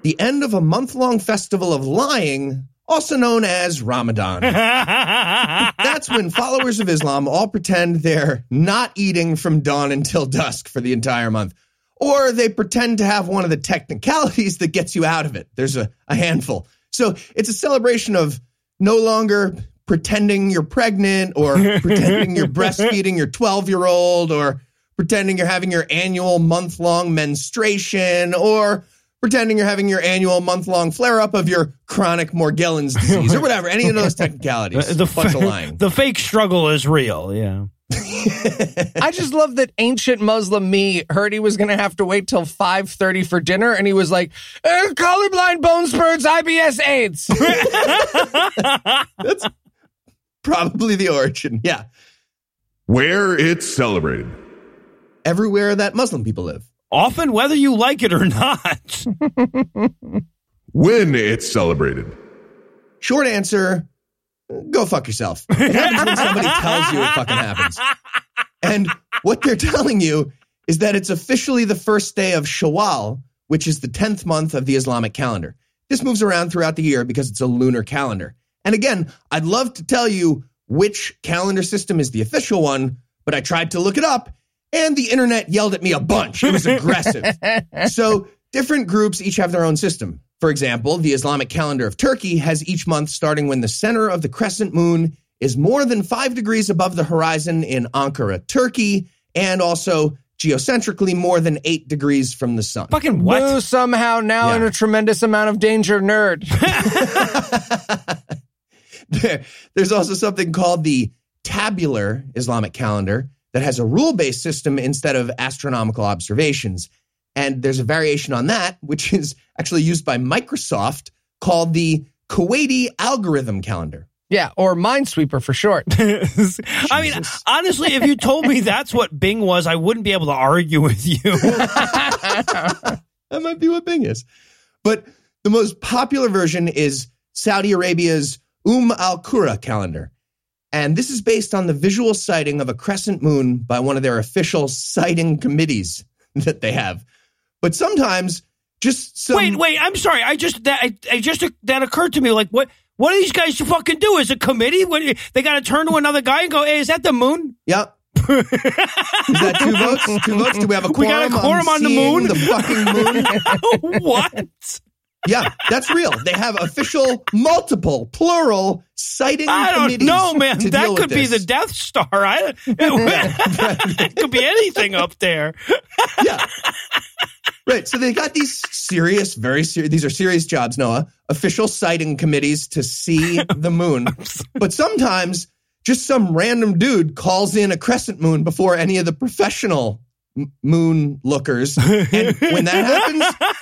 S3: The end of a month long festival of lying, also known as Ramadan. That's when followers of Islam all pretend they're not eating from dawn until dusk for the entire month. Or they pretend to have one of the technicalities that gets you out of it. There's a, a handful. So it's a celebration of no longer pretending you're pregnant or pretending you're breastfeeding your 12 year old or pretending you're having your annual month long menstruation or pretending you're having your annual month long flare up of your chronic Morgellons disease or whatever. Any of those technicalities.
S4: the,
S3: bunch of
S4: fa-
S3: lying.
S4: the fake struggle is real. Yeah.
S2: I just love that ancient Muslim me heard he was going to have to wait till 5.30 for dinner. And he was like, "Uh, colorblind, bone spurs, IBS, AIDS.
S3: That's probably the origin. Yeah.
S5: Where it's celebrated.
S3: Everywhere that Muslim people live.
S4: Often, whether you like it or not.
S5: When it's celebrated.
S3: Short answer go fuck yourself. It happens when somebody tells you it fucking happens. And what they're telling you is that it's officially the first day of Shawwal, which is the 10th month of the Islamic calendar. This moves around throughout the year because it's a lunar calendar. And again, I'd love to tell you which calendar system is the official one, but I tried to look it up and the internet yelled at me a bunch. It was aggressive. so different groups each have their own system. For example, the Islamic calendar of Turkey has each month starting when the center of the crescent moon is more than five degrees above the horizon in Ankara, Turkey, and also geocentrically more than eight degrees from the sun.
S4: Fucking what?
S2: Boo, somehow now
S3: Yeah.
S2: in a tremendous amount of danger, nerd.
S3: There- There's also something called the tabular Islamic calendar that has a rule based system instead of astronomical observations. And there's a variation on that, which is actually used by Microsoft called the Kuwaiti algorithm calendar.
S2: yeah, or Minesweeper for short.
S4: I mean, honestly, if you told me that's what Bing was, I wouldn't be able to argue with you.
S3: That might be what Bing is. But the most popular version is Saudi Arabia's Umm al Qura calendar. And this is based on the visual sighting of a crescent moon by one of their official sighting committees that they have. But sometimes just some
S4: wait, wait, I'm sorry. I just that I, I just that occurred to me. Like, what? What do these guys to fucking do? Is a committee? When they got to turn to another guy and go, "Hey, is that the moon?"
S3: Yep. is that two votes? Two votes? Do we have a
S4: We
S3: quorum?
S4: got a quorum on the moon?
S3: The fucking moon.
S4: what?
S3: Yeah, that's real. They have official, multiple, plural sighting
S4: I don't know, man. That could be the Death Star. I, it could be anything up there.
S3: yeah. Right. So they got these serious, very serious, these are serious jobs, Noah, official sighting committees to see the moon. But sometimes just some random dude calls in a crescent moon before any of the professional moon lookers. And when that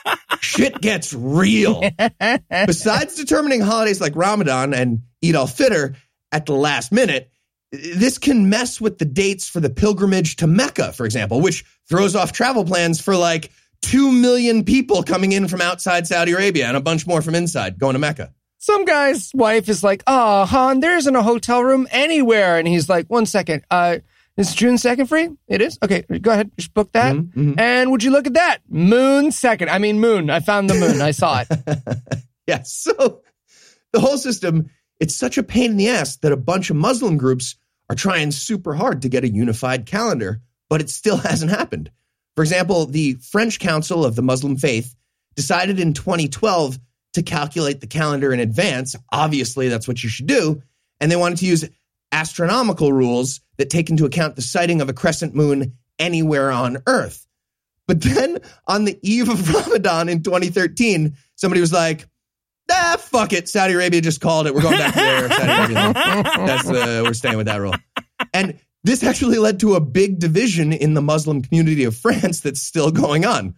S3: happens, shit gets real. Besides determining holidays like Ramadan and Eid al Fitr at the last minute, this can mess with the dates for the pilgrimage to Mecca, for example, which throws off travel plans for like 2 million people coming in from outside Saudi Arabia and a bunch more from inside going to Mecca.
S2: Some guy's wife is like, "Oh, hon, there isn't a hotel room anywhere," and he's like, "One second, uh, is June second free? It is. Okay, go ahead, just book that. Mm-hmm, mm-hmm. And would you look at that moon second? I mean, moon. I found the moon. I saw it.
S3: Yeah. So the whole system, it's such a pain in the ass that a bunch of Muslim groups are trying super hard to get a unified calendar, but it still hasn't happened. For example, the French Council of the Muslim Faith decided in 2012 to calculate the calendar in advance. Obviously, that's what you should do. And they wanted to use astronomical rules that take into account the sighting of a crescent moon anywhere on Earth. But then on the eve of Ramadan in 2013, somebody was like, ah, fuck it. Saudi Arabia just called it. We're going back to their Saudi Arabian law. That's uh, we're staying with that rule. And this actually led to a big division in the Muslim community of France that's still going on.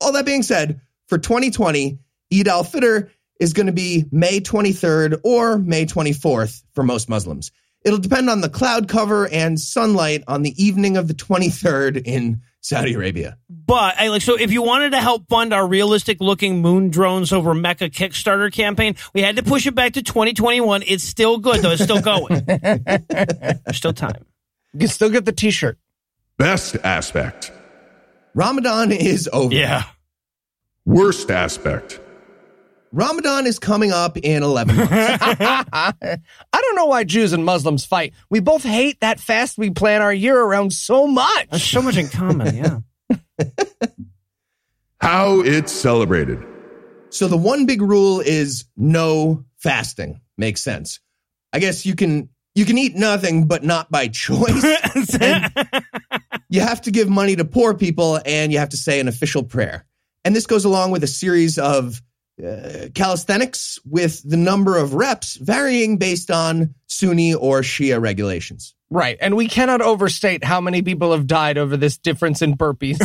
S3: All that being said, for 2020, Eid al Fitr is going to be May 23rd or May 24th for most Muslims. It'll depend on the cloud cover and sunlight on the evening of the 23rd in Saudi Arabia.
S4: But I like so if you wanted to help fund our realistic looking moon drones over Mecca Kickstarter campaign, we had to push it back to 2021. It's still good though. It's still going. There's still time.
S2: You can still get the T-shirt.
S5: Best aspect.
S3: Ramadan is over.
S4: Yeah.
S5: Worst aspect.
S3: Ramadan is coming up in 11 months.
S2: I don't know why Jews and Muslims fight. We both hate that fast we plan our year around so much.
S4: There's so much in common. Yeah.
S5: How it's celebrated.
S3: so the one big rule is no fasting. Makes sense. I guess you can you can eat nothing but not by choice. And you have to give money to poor people and you have to say an official prayer. And this goes along with a series of uh, calisthenics with the number of reps varying based on Sunni or Shia regulations.
S2: Right. And we cannot overstate how many people have died over this difference in burpees.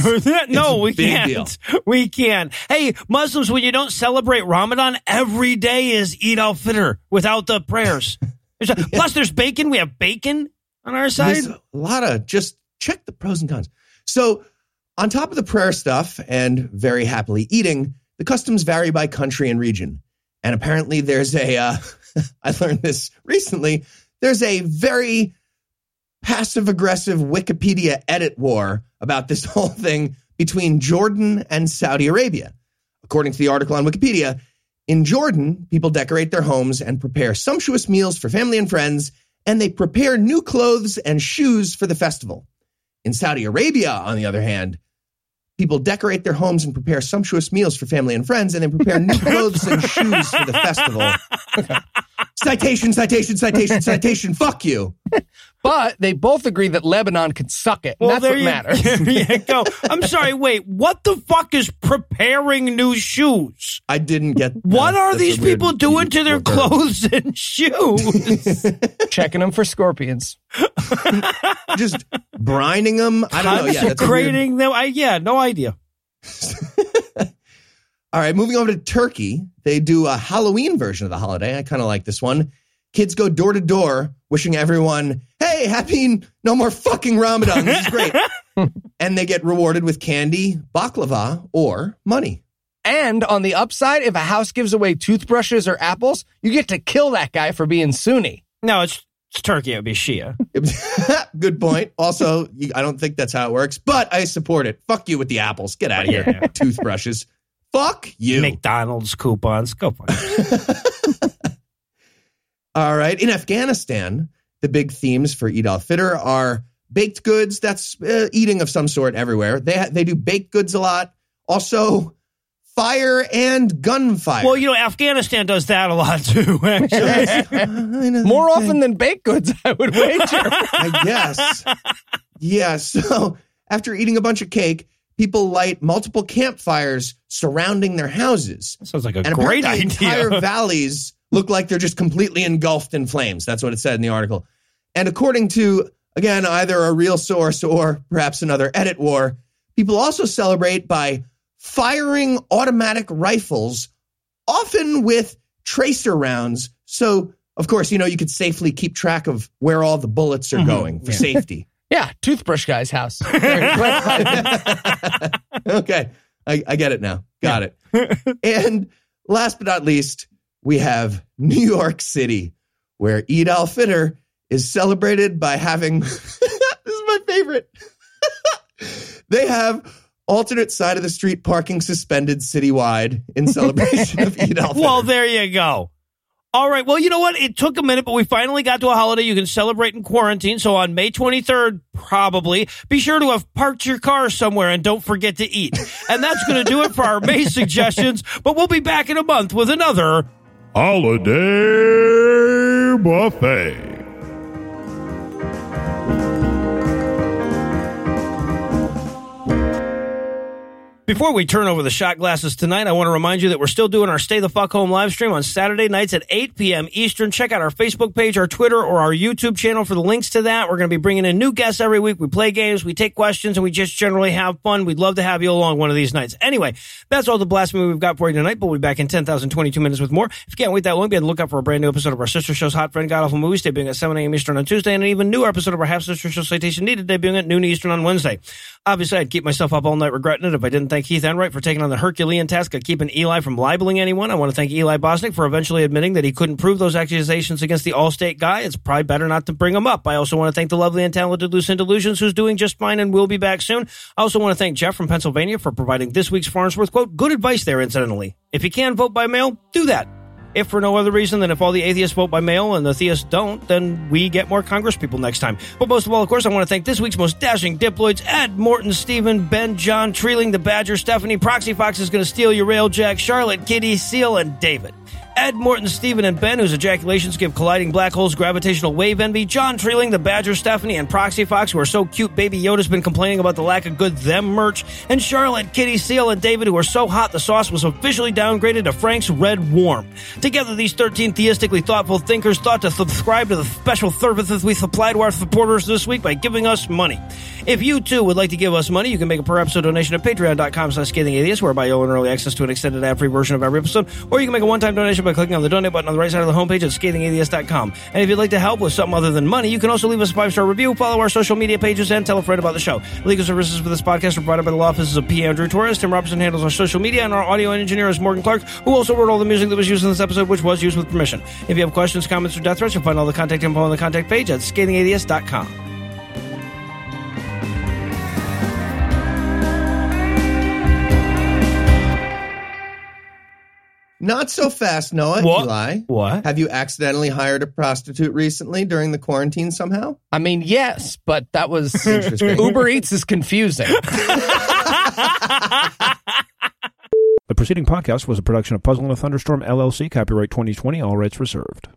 S4: no, we can't. We can't. Hey, Muslims, when you don't celebrate Ramadan, every day is Eid al Fitr without the prayers. There's a- Plus, there's bacon. We have bacon on our side.
S3: There's a lot of just check the pros and cons. So, on top of the prayer stuff and very happily eating, the customs vary by country and region. And apparently, there's a, uh, I learned this recently, there's a very passive aggressive Wikipedia edit war about this whole thing between Jordan and Saudi Arabia. According to the article on Wikipedia, in Jordan, people decorate their homes and prepare sumptuous meals for family and friends, and they prepare new clothes and shoes for the festival. In Saudi Arabia, on the other hand, people decorate their homes and prepare sumptuous meals for family and friends, and then prepare new clothes and shoes for the festival. citation, citation, citation, citation. Fuck you.
S2: But they both agree that Lebanon can suck it. and that's
S4: there
S2: what
S4: you,
S2: matters.
S4: there you go. I'm sorry. Wait, what the fuck is preparing new shoes?
S3: I didn't get
S4: What are
S3: That's
S4: these people doing to their
S3: verb.
S4: clothes and shoes?
S2: Checking them for scorpions.
S3: Just brining them. I don't know. Yeah, that's a weird-
S4: them. I, yeah, no idea.
S3: All right, moving over to Turkey, they do a Halloween version of the holiday. I kind of like this one. Kids go door to door wishing everyone, hey, happy no more fucking Ramadan. This is great. and they get rewarded with candy, baklava, or money.
S2: And on the upside, if a house gives away toothbrushes or apples, you get to kill that guy for being Sunni.
S4: No, it's, it's Turkey. It would be Shia.
S3: Good point. Also, I don't think that's how it works, but I support it. Fuck you with the apples. Get out of here.
S4: Yeah.
S3: Toothbrushes. Fuck you.
S4: McDonald's coupons. Go for it.
S3: All right. In Afghanistan, the big themes for Eid al Fitr are baked goods. That's uh, eating of some sort everywhere. They ha- they do baked goods a lot. Also, fire and gunfire.
S4: Well, you know, Afghanistan does that a lot too, actually.
S2: More often than baked goods, I would wager.
S3: I guess. yeah. So after eating a bunch of cake, people light multiple campfires surrounding their houses.
S4: Sounds like a
S3: and
S4: great idea.
S3: entire valleys look like they're just completely engulfed in flames. That's what it said in the article. And according to, again, either a real source or perhaps another edit war, people also celebrate by firing automatic rifles, often with tracer rounds. So, of course, you know, you could safely keep track of where all the bullets are
S4: Mhm.
S3: going for
S4: Yeah.
S3: safety.
S2: yeah, toothbrush guy's house.
S3: okay. I, I get it now. Got it. and last but not least, we have New York City, where Eid al Fitr is celebrated by having this is my favorite. they have alternate side of the street parking suspended citywide in celebration of Eid al Fitr.
S4: Well, there you go. All right. Well, you know what? It took a minute, but we finally got to a holiday you can celebrate in quarantine. So on May 23rd, probably, be sure to have parked your car somewhere and don't forget to eat. And that's going to do it for our May suggestions. But we'll be back in a month with another
S5: Holiday Buffet.
S4: Before we turn over the shot glasses tonight, I want to remind you that we're still doing our Stay the Fuck Home live stream on Saturday nights at 8 p.m. Eastern. Check out our Facebook page, our Twitter, or our YouTube channel for the links to that. We're going to be bringing in new guests every week. We play games, we take questions, and we just generally have fun. We'd love to have you along one of these nights. Anyway, that's all the blasphemy we've got for you tonight, but we'll be back in 10,022 minutes with more. If you can't wait that long, be on the lookout for a brand new episode of our sister show's Hot Friend God Awful Movies, debuting at 7 a.m. Eastern on Tuesday, and an even newer episode of our half sister show Citation Needed, debuting at noon Eastern on Wednesday. Obviously, I'd keep myself up all night regretting it if I didn't thank Heath Enright for taking on the Herculean task of keeping Eli from libeling anyone. I want to thank Eli Bosnick for eventually admitting that he couldn't prove those accusations against the Allstate guy. It's probably better not to bring them up. I also want to thank the lovely and talented Lucinda Lugeons, who's doing just fine and will be back soon. I also want to thank Jeff from Pennsylvania for providing this week's Farnsworth quote. Good advice there, incidentally. If you can vote by mail, do that. If for no other reason than if all the atheists vote by mail and the theists don't, then we get more Congress people next time. But most of all, of course, I want to thank this week's most dashing diploids Ed, Morton, Stephen, Ben, John, Treeling, the Badger, Stephanie, Proxy Fox is going to steal your railjack, Charlotte, Kitty, Seal, and David. Ed, Morton, Stephen, and Ben, whose ejaculations give colliding black holes gravitational wave envy, John Treeling, the Badger, Stephanie, and Proxy Fox, who are so cute Baby Yoda's been complaining about the lack of good them merch, and Charlotte, Kitty, Seal, and David, who are so hot the sauce was officially downgraded to Frank's Red Warm. Together, these 13 theistically thoughtful thinkers thought to subscribe to the special services we supply to our supporters this week by giving us money. If you too would like to give us money, you can make a per episode donation at patreon.com slash scathing whereby you'll earn early access to an extended ad free version of every episode, or you can make a one time by clicking on the donate button on the right side of the homepage at scathingatheist.com. And if you'd like to help with something other than money, you can also leave us a five star review, follow our social media pages, and tell a friend about the show. Legal services for this podcast are provided by the law offices of P. Andrew Torres. Tim Robertson handles our social media, and our audio engineer is Morgan Clarke, who also wrote all the music that was used in this episode, which was used with permission. If you have questions, comments, or death threats, you'll find all the contact info on the contact page at scathingatheist.com.
S3: Not so fast, Noah.
S8: What?
S3: Eli.
S8: What?
S3: Have you accidentally hired a prostitute recently during the quarantine somehow?
S2: I mean, yes, but that was
S3: Interesting.
S2: Uber Eats is confusing.
S4: The preceding podcast was a production of Puzzle in a Thunderstorm LLC, copyright 2020, all rights reserved.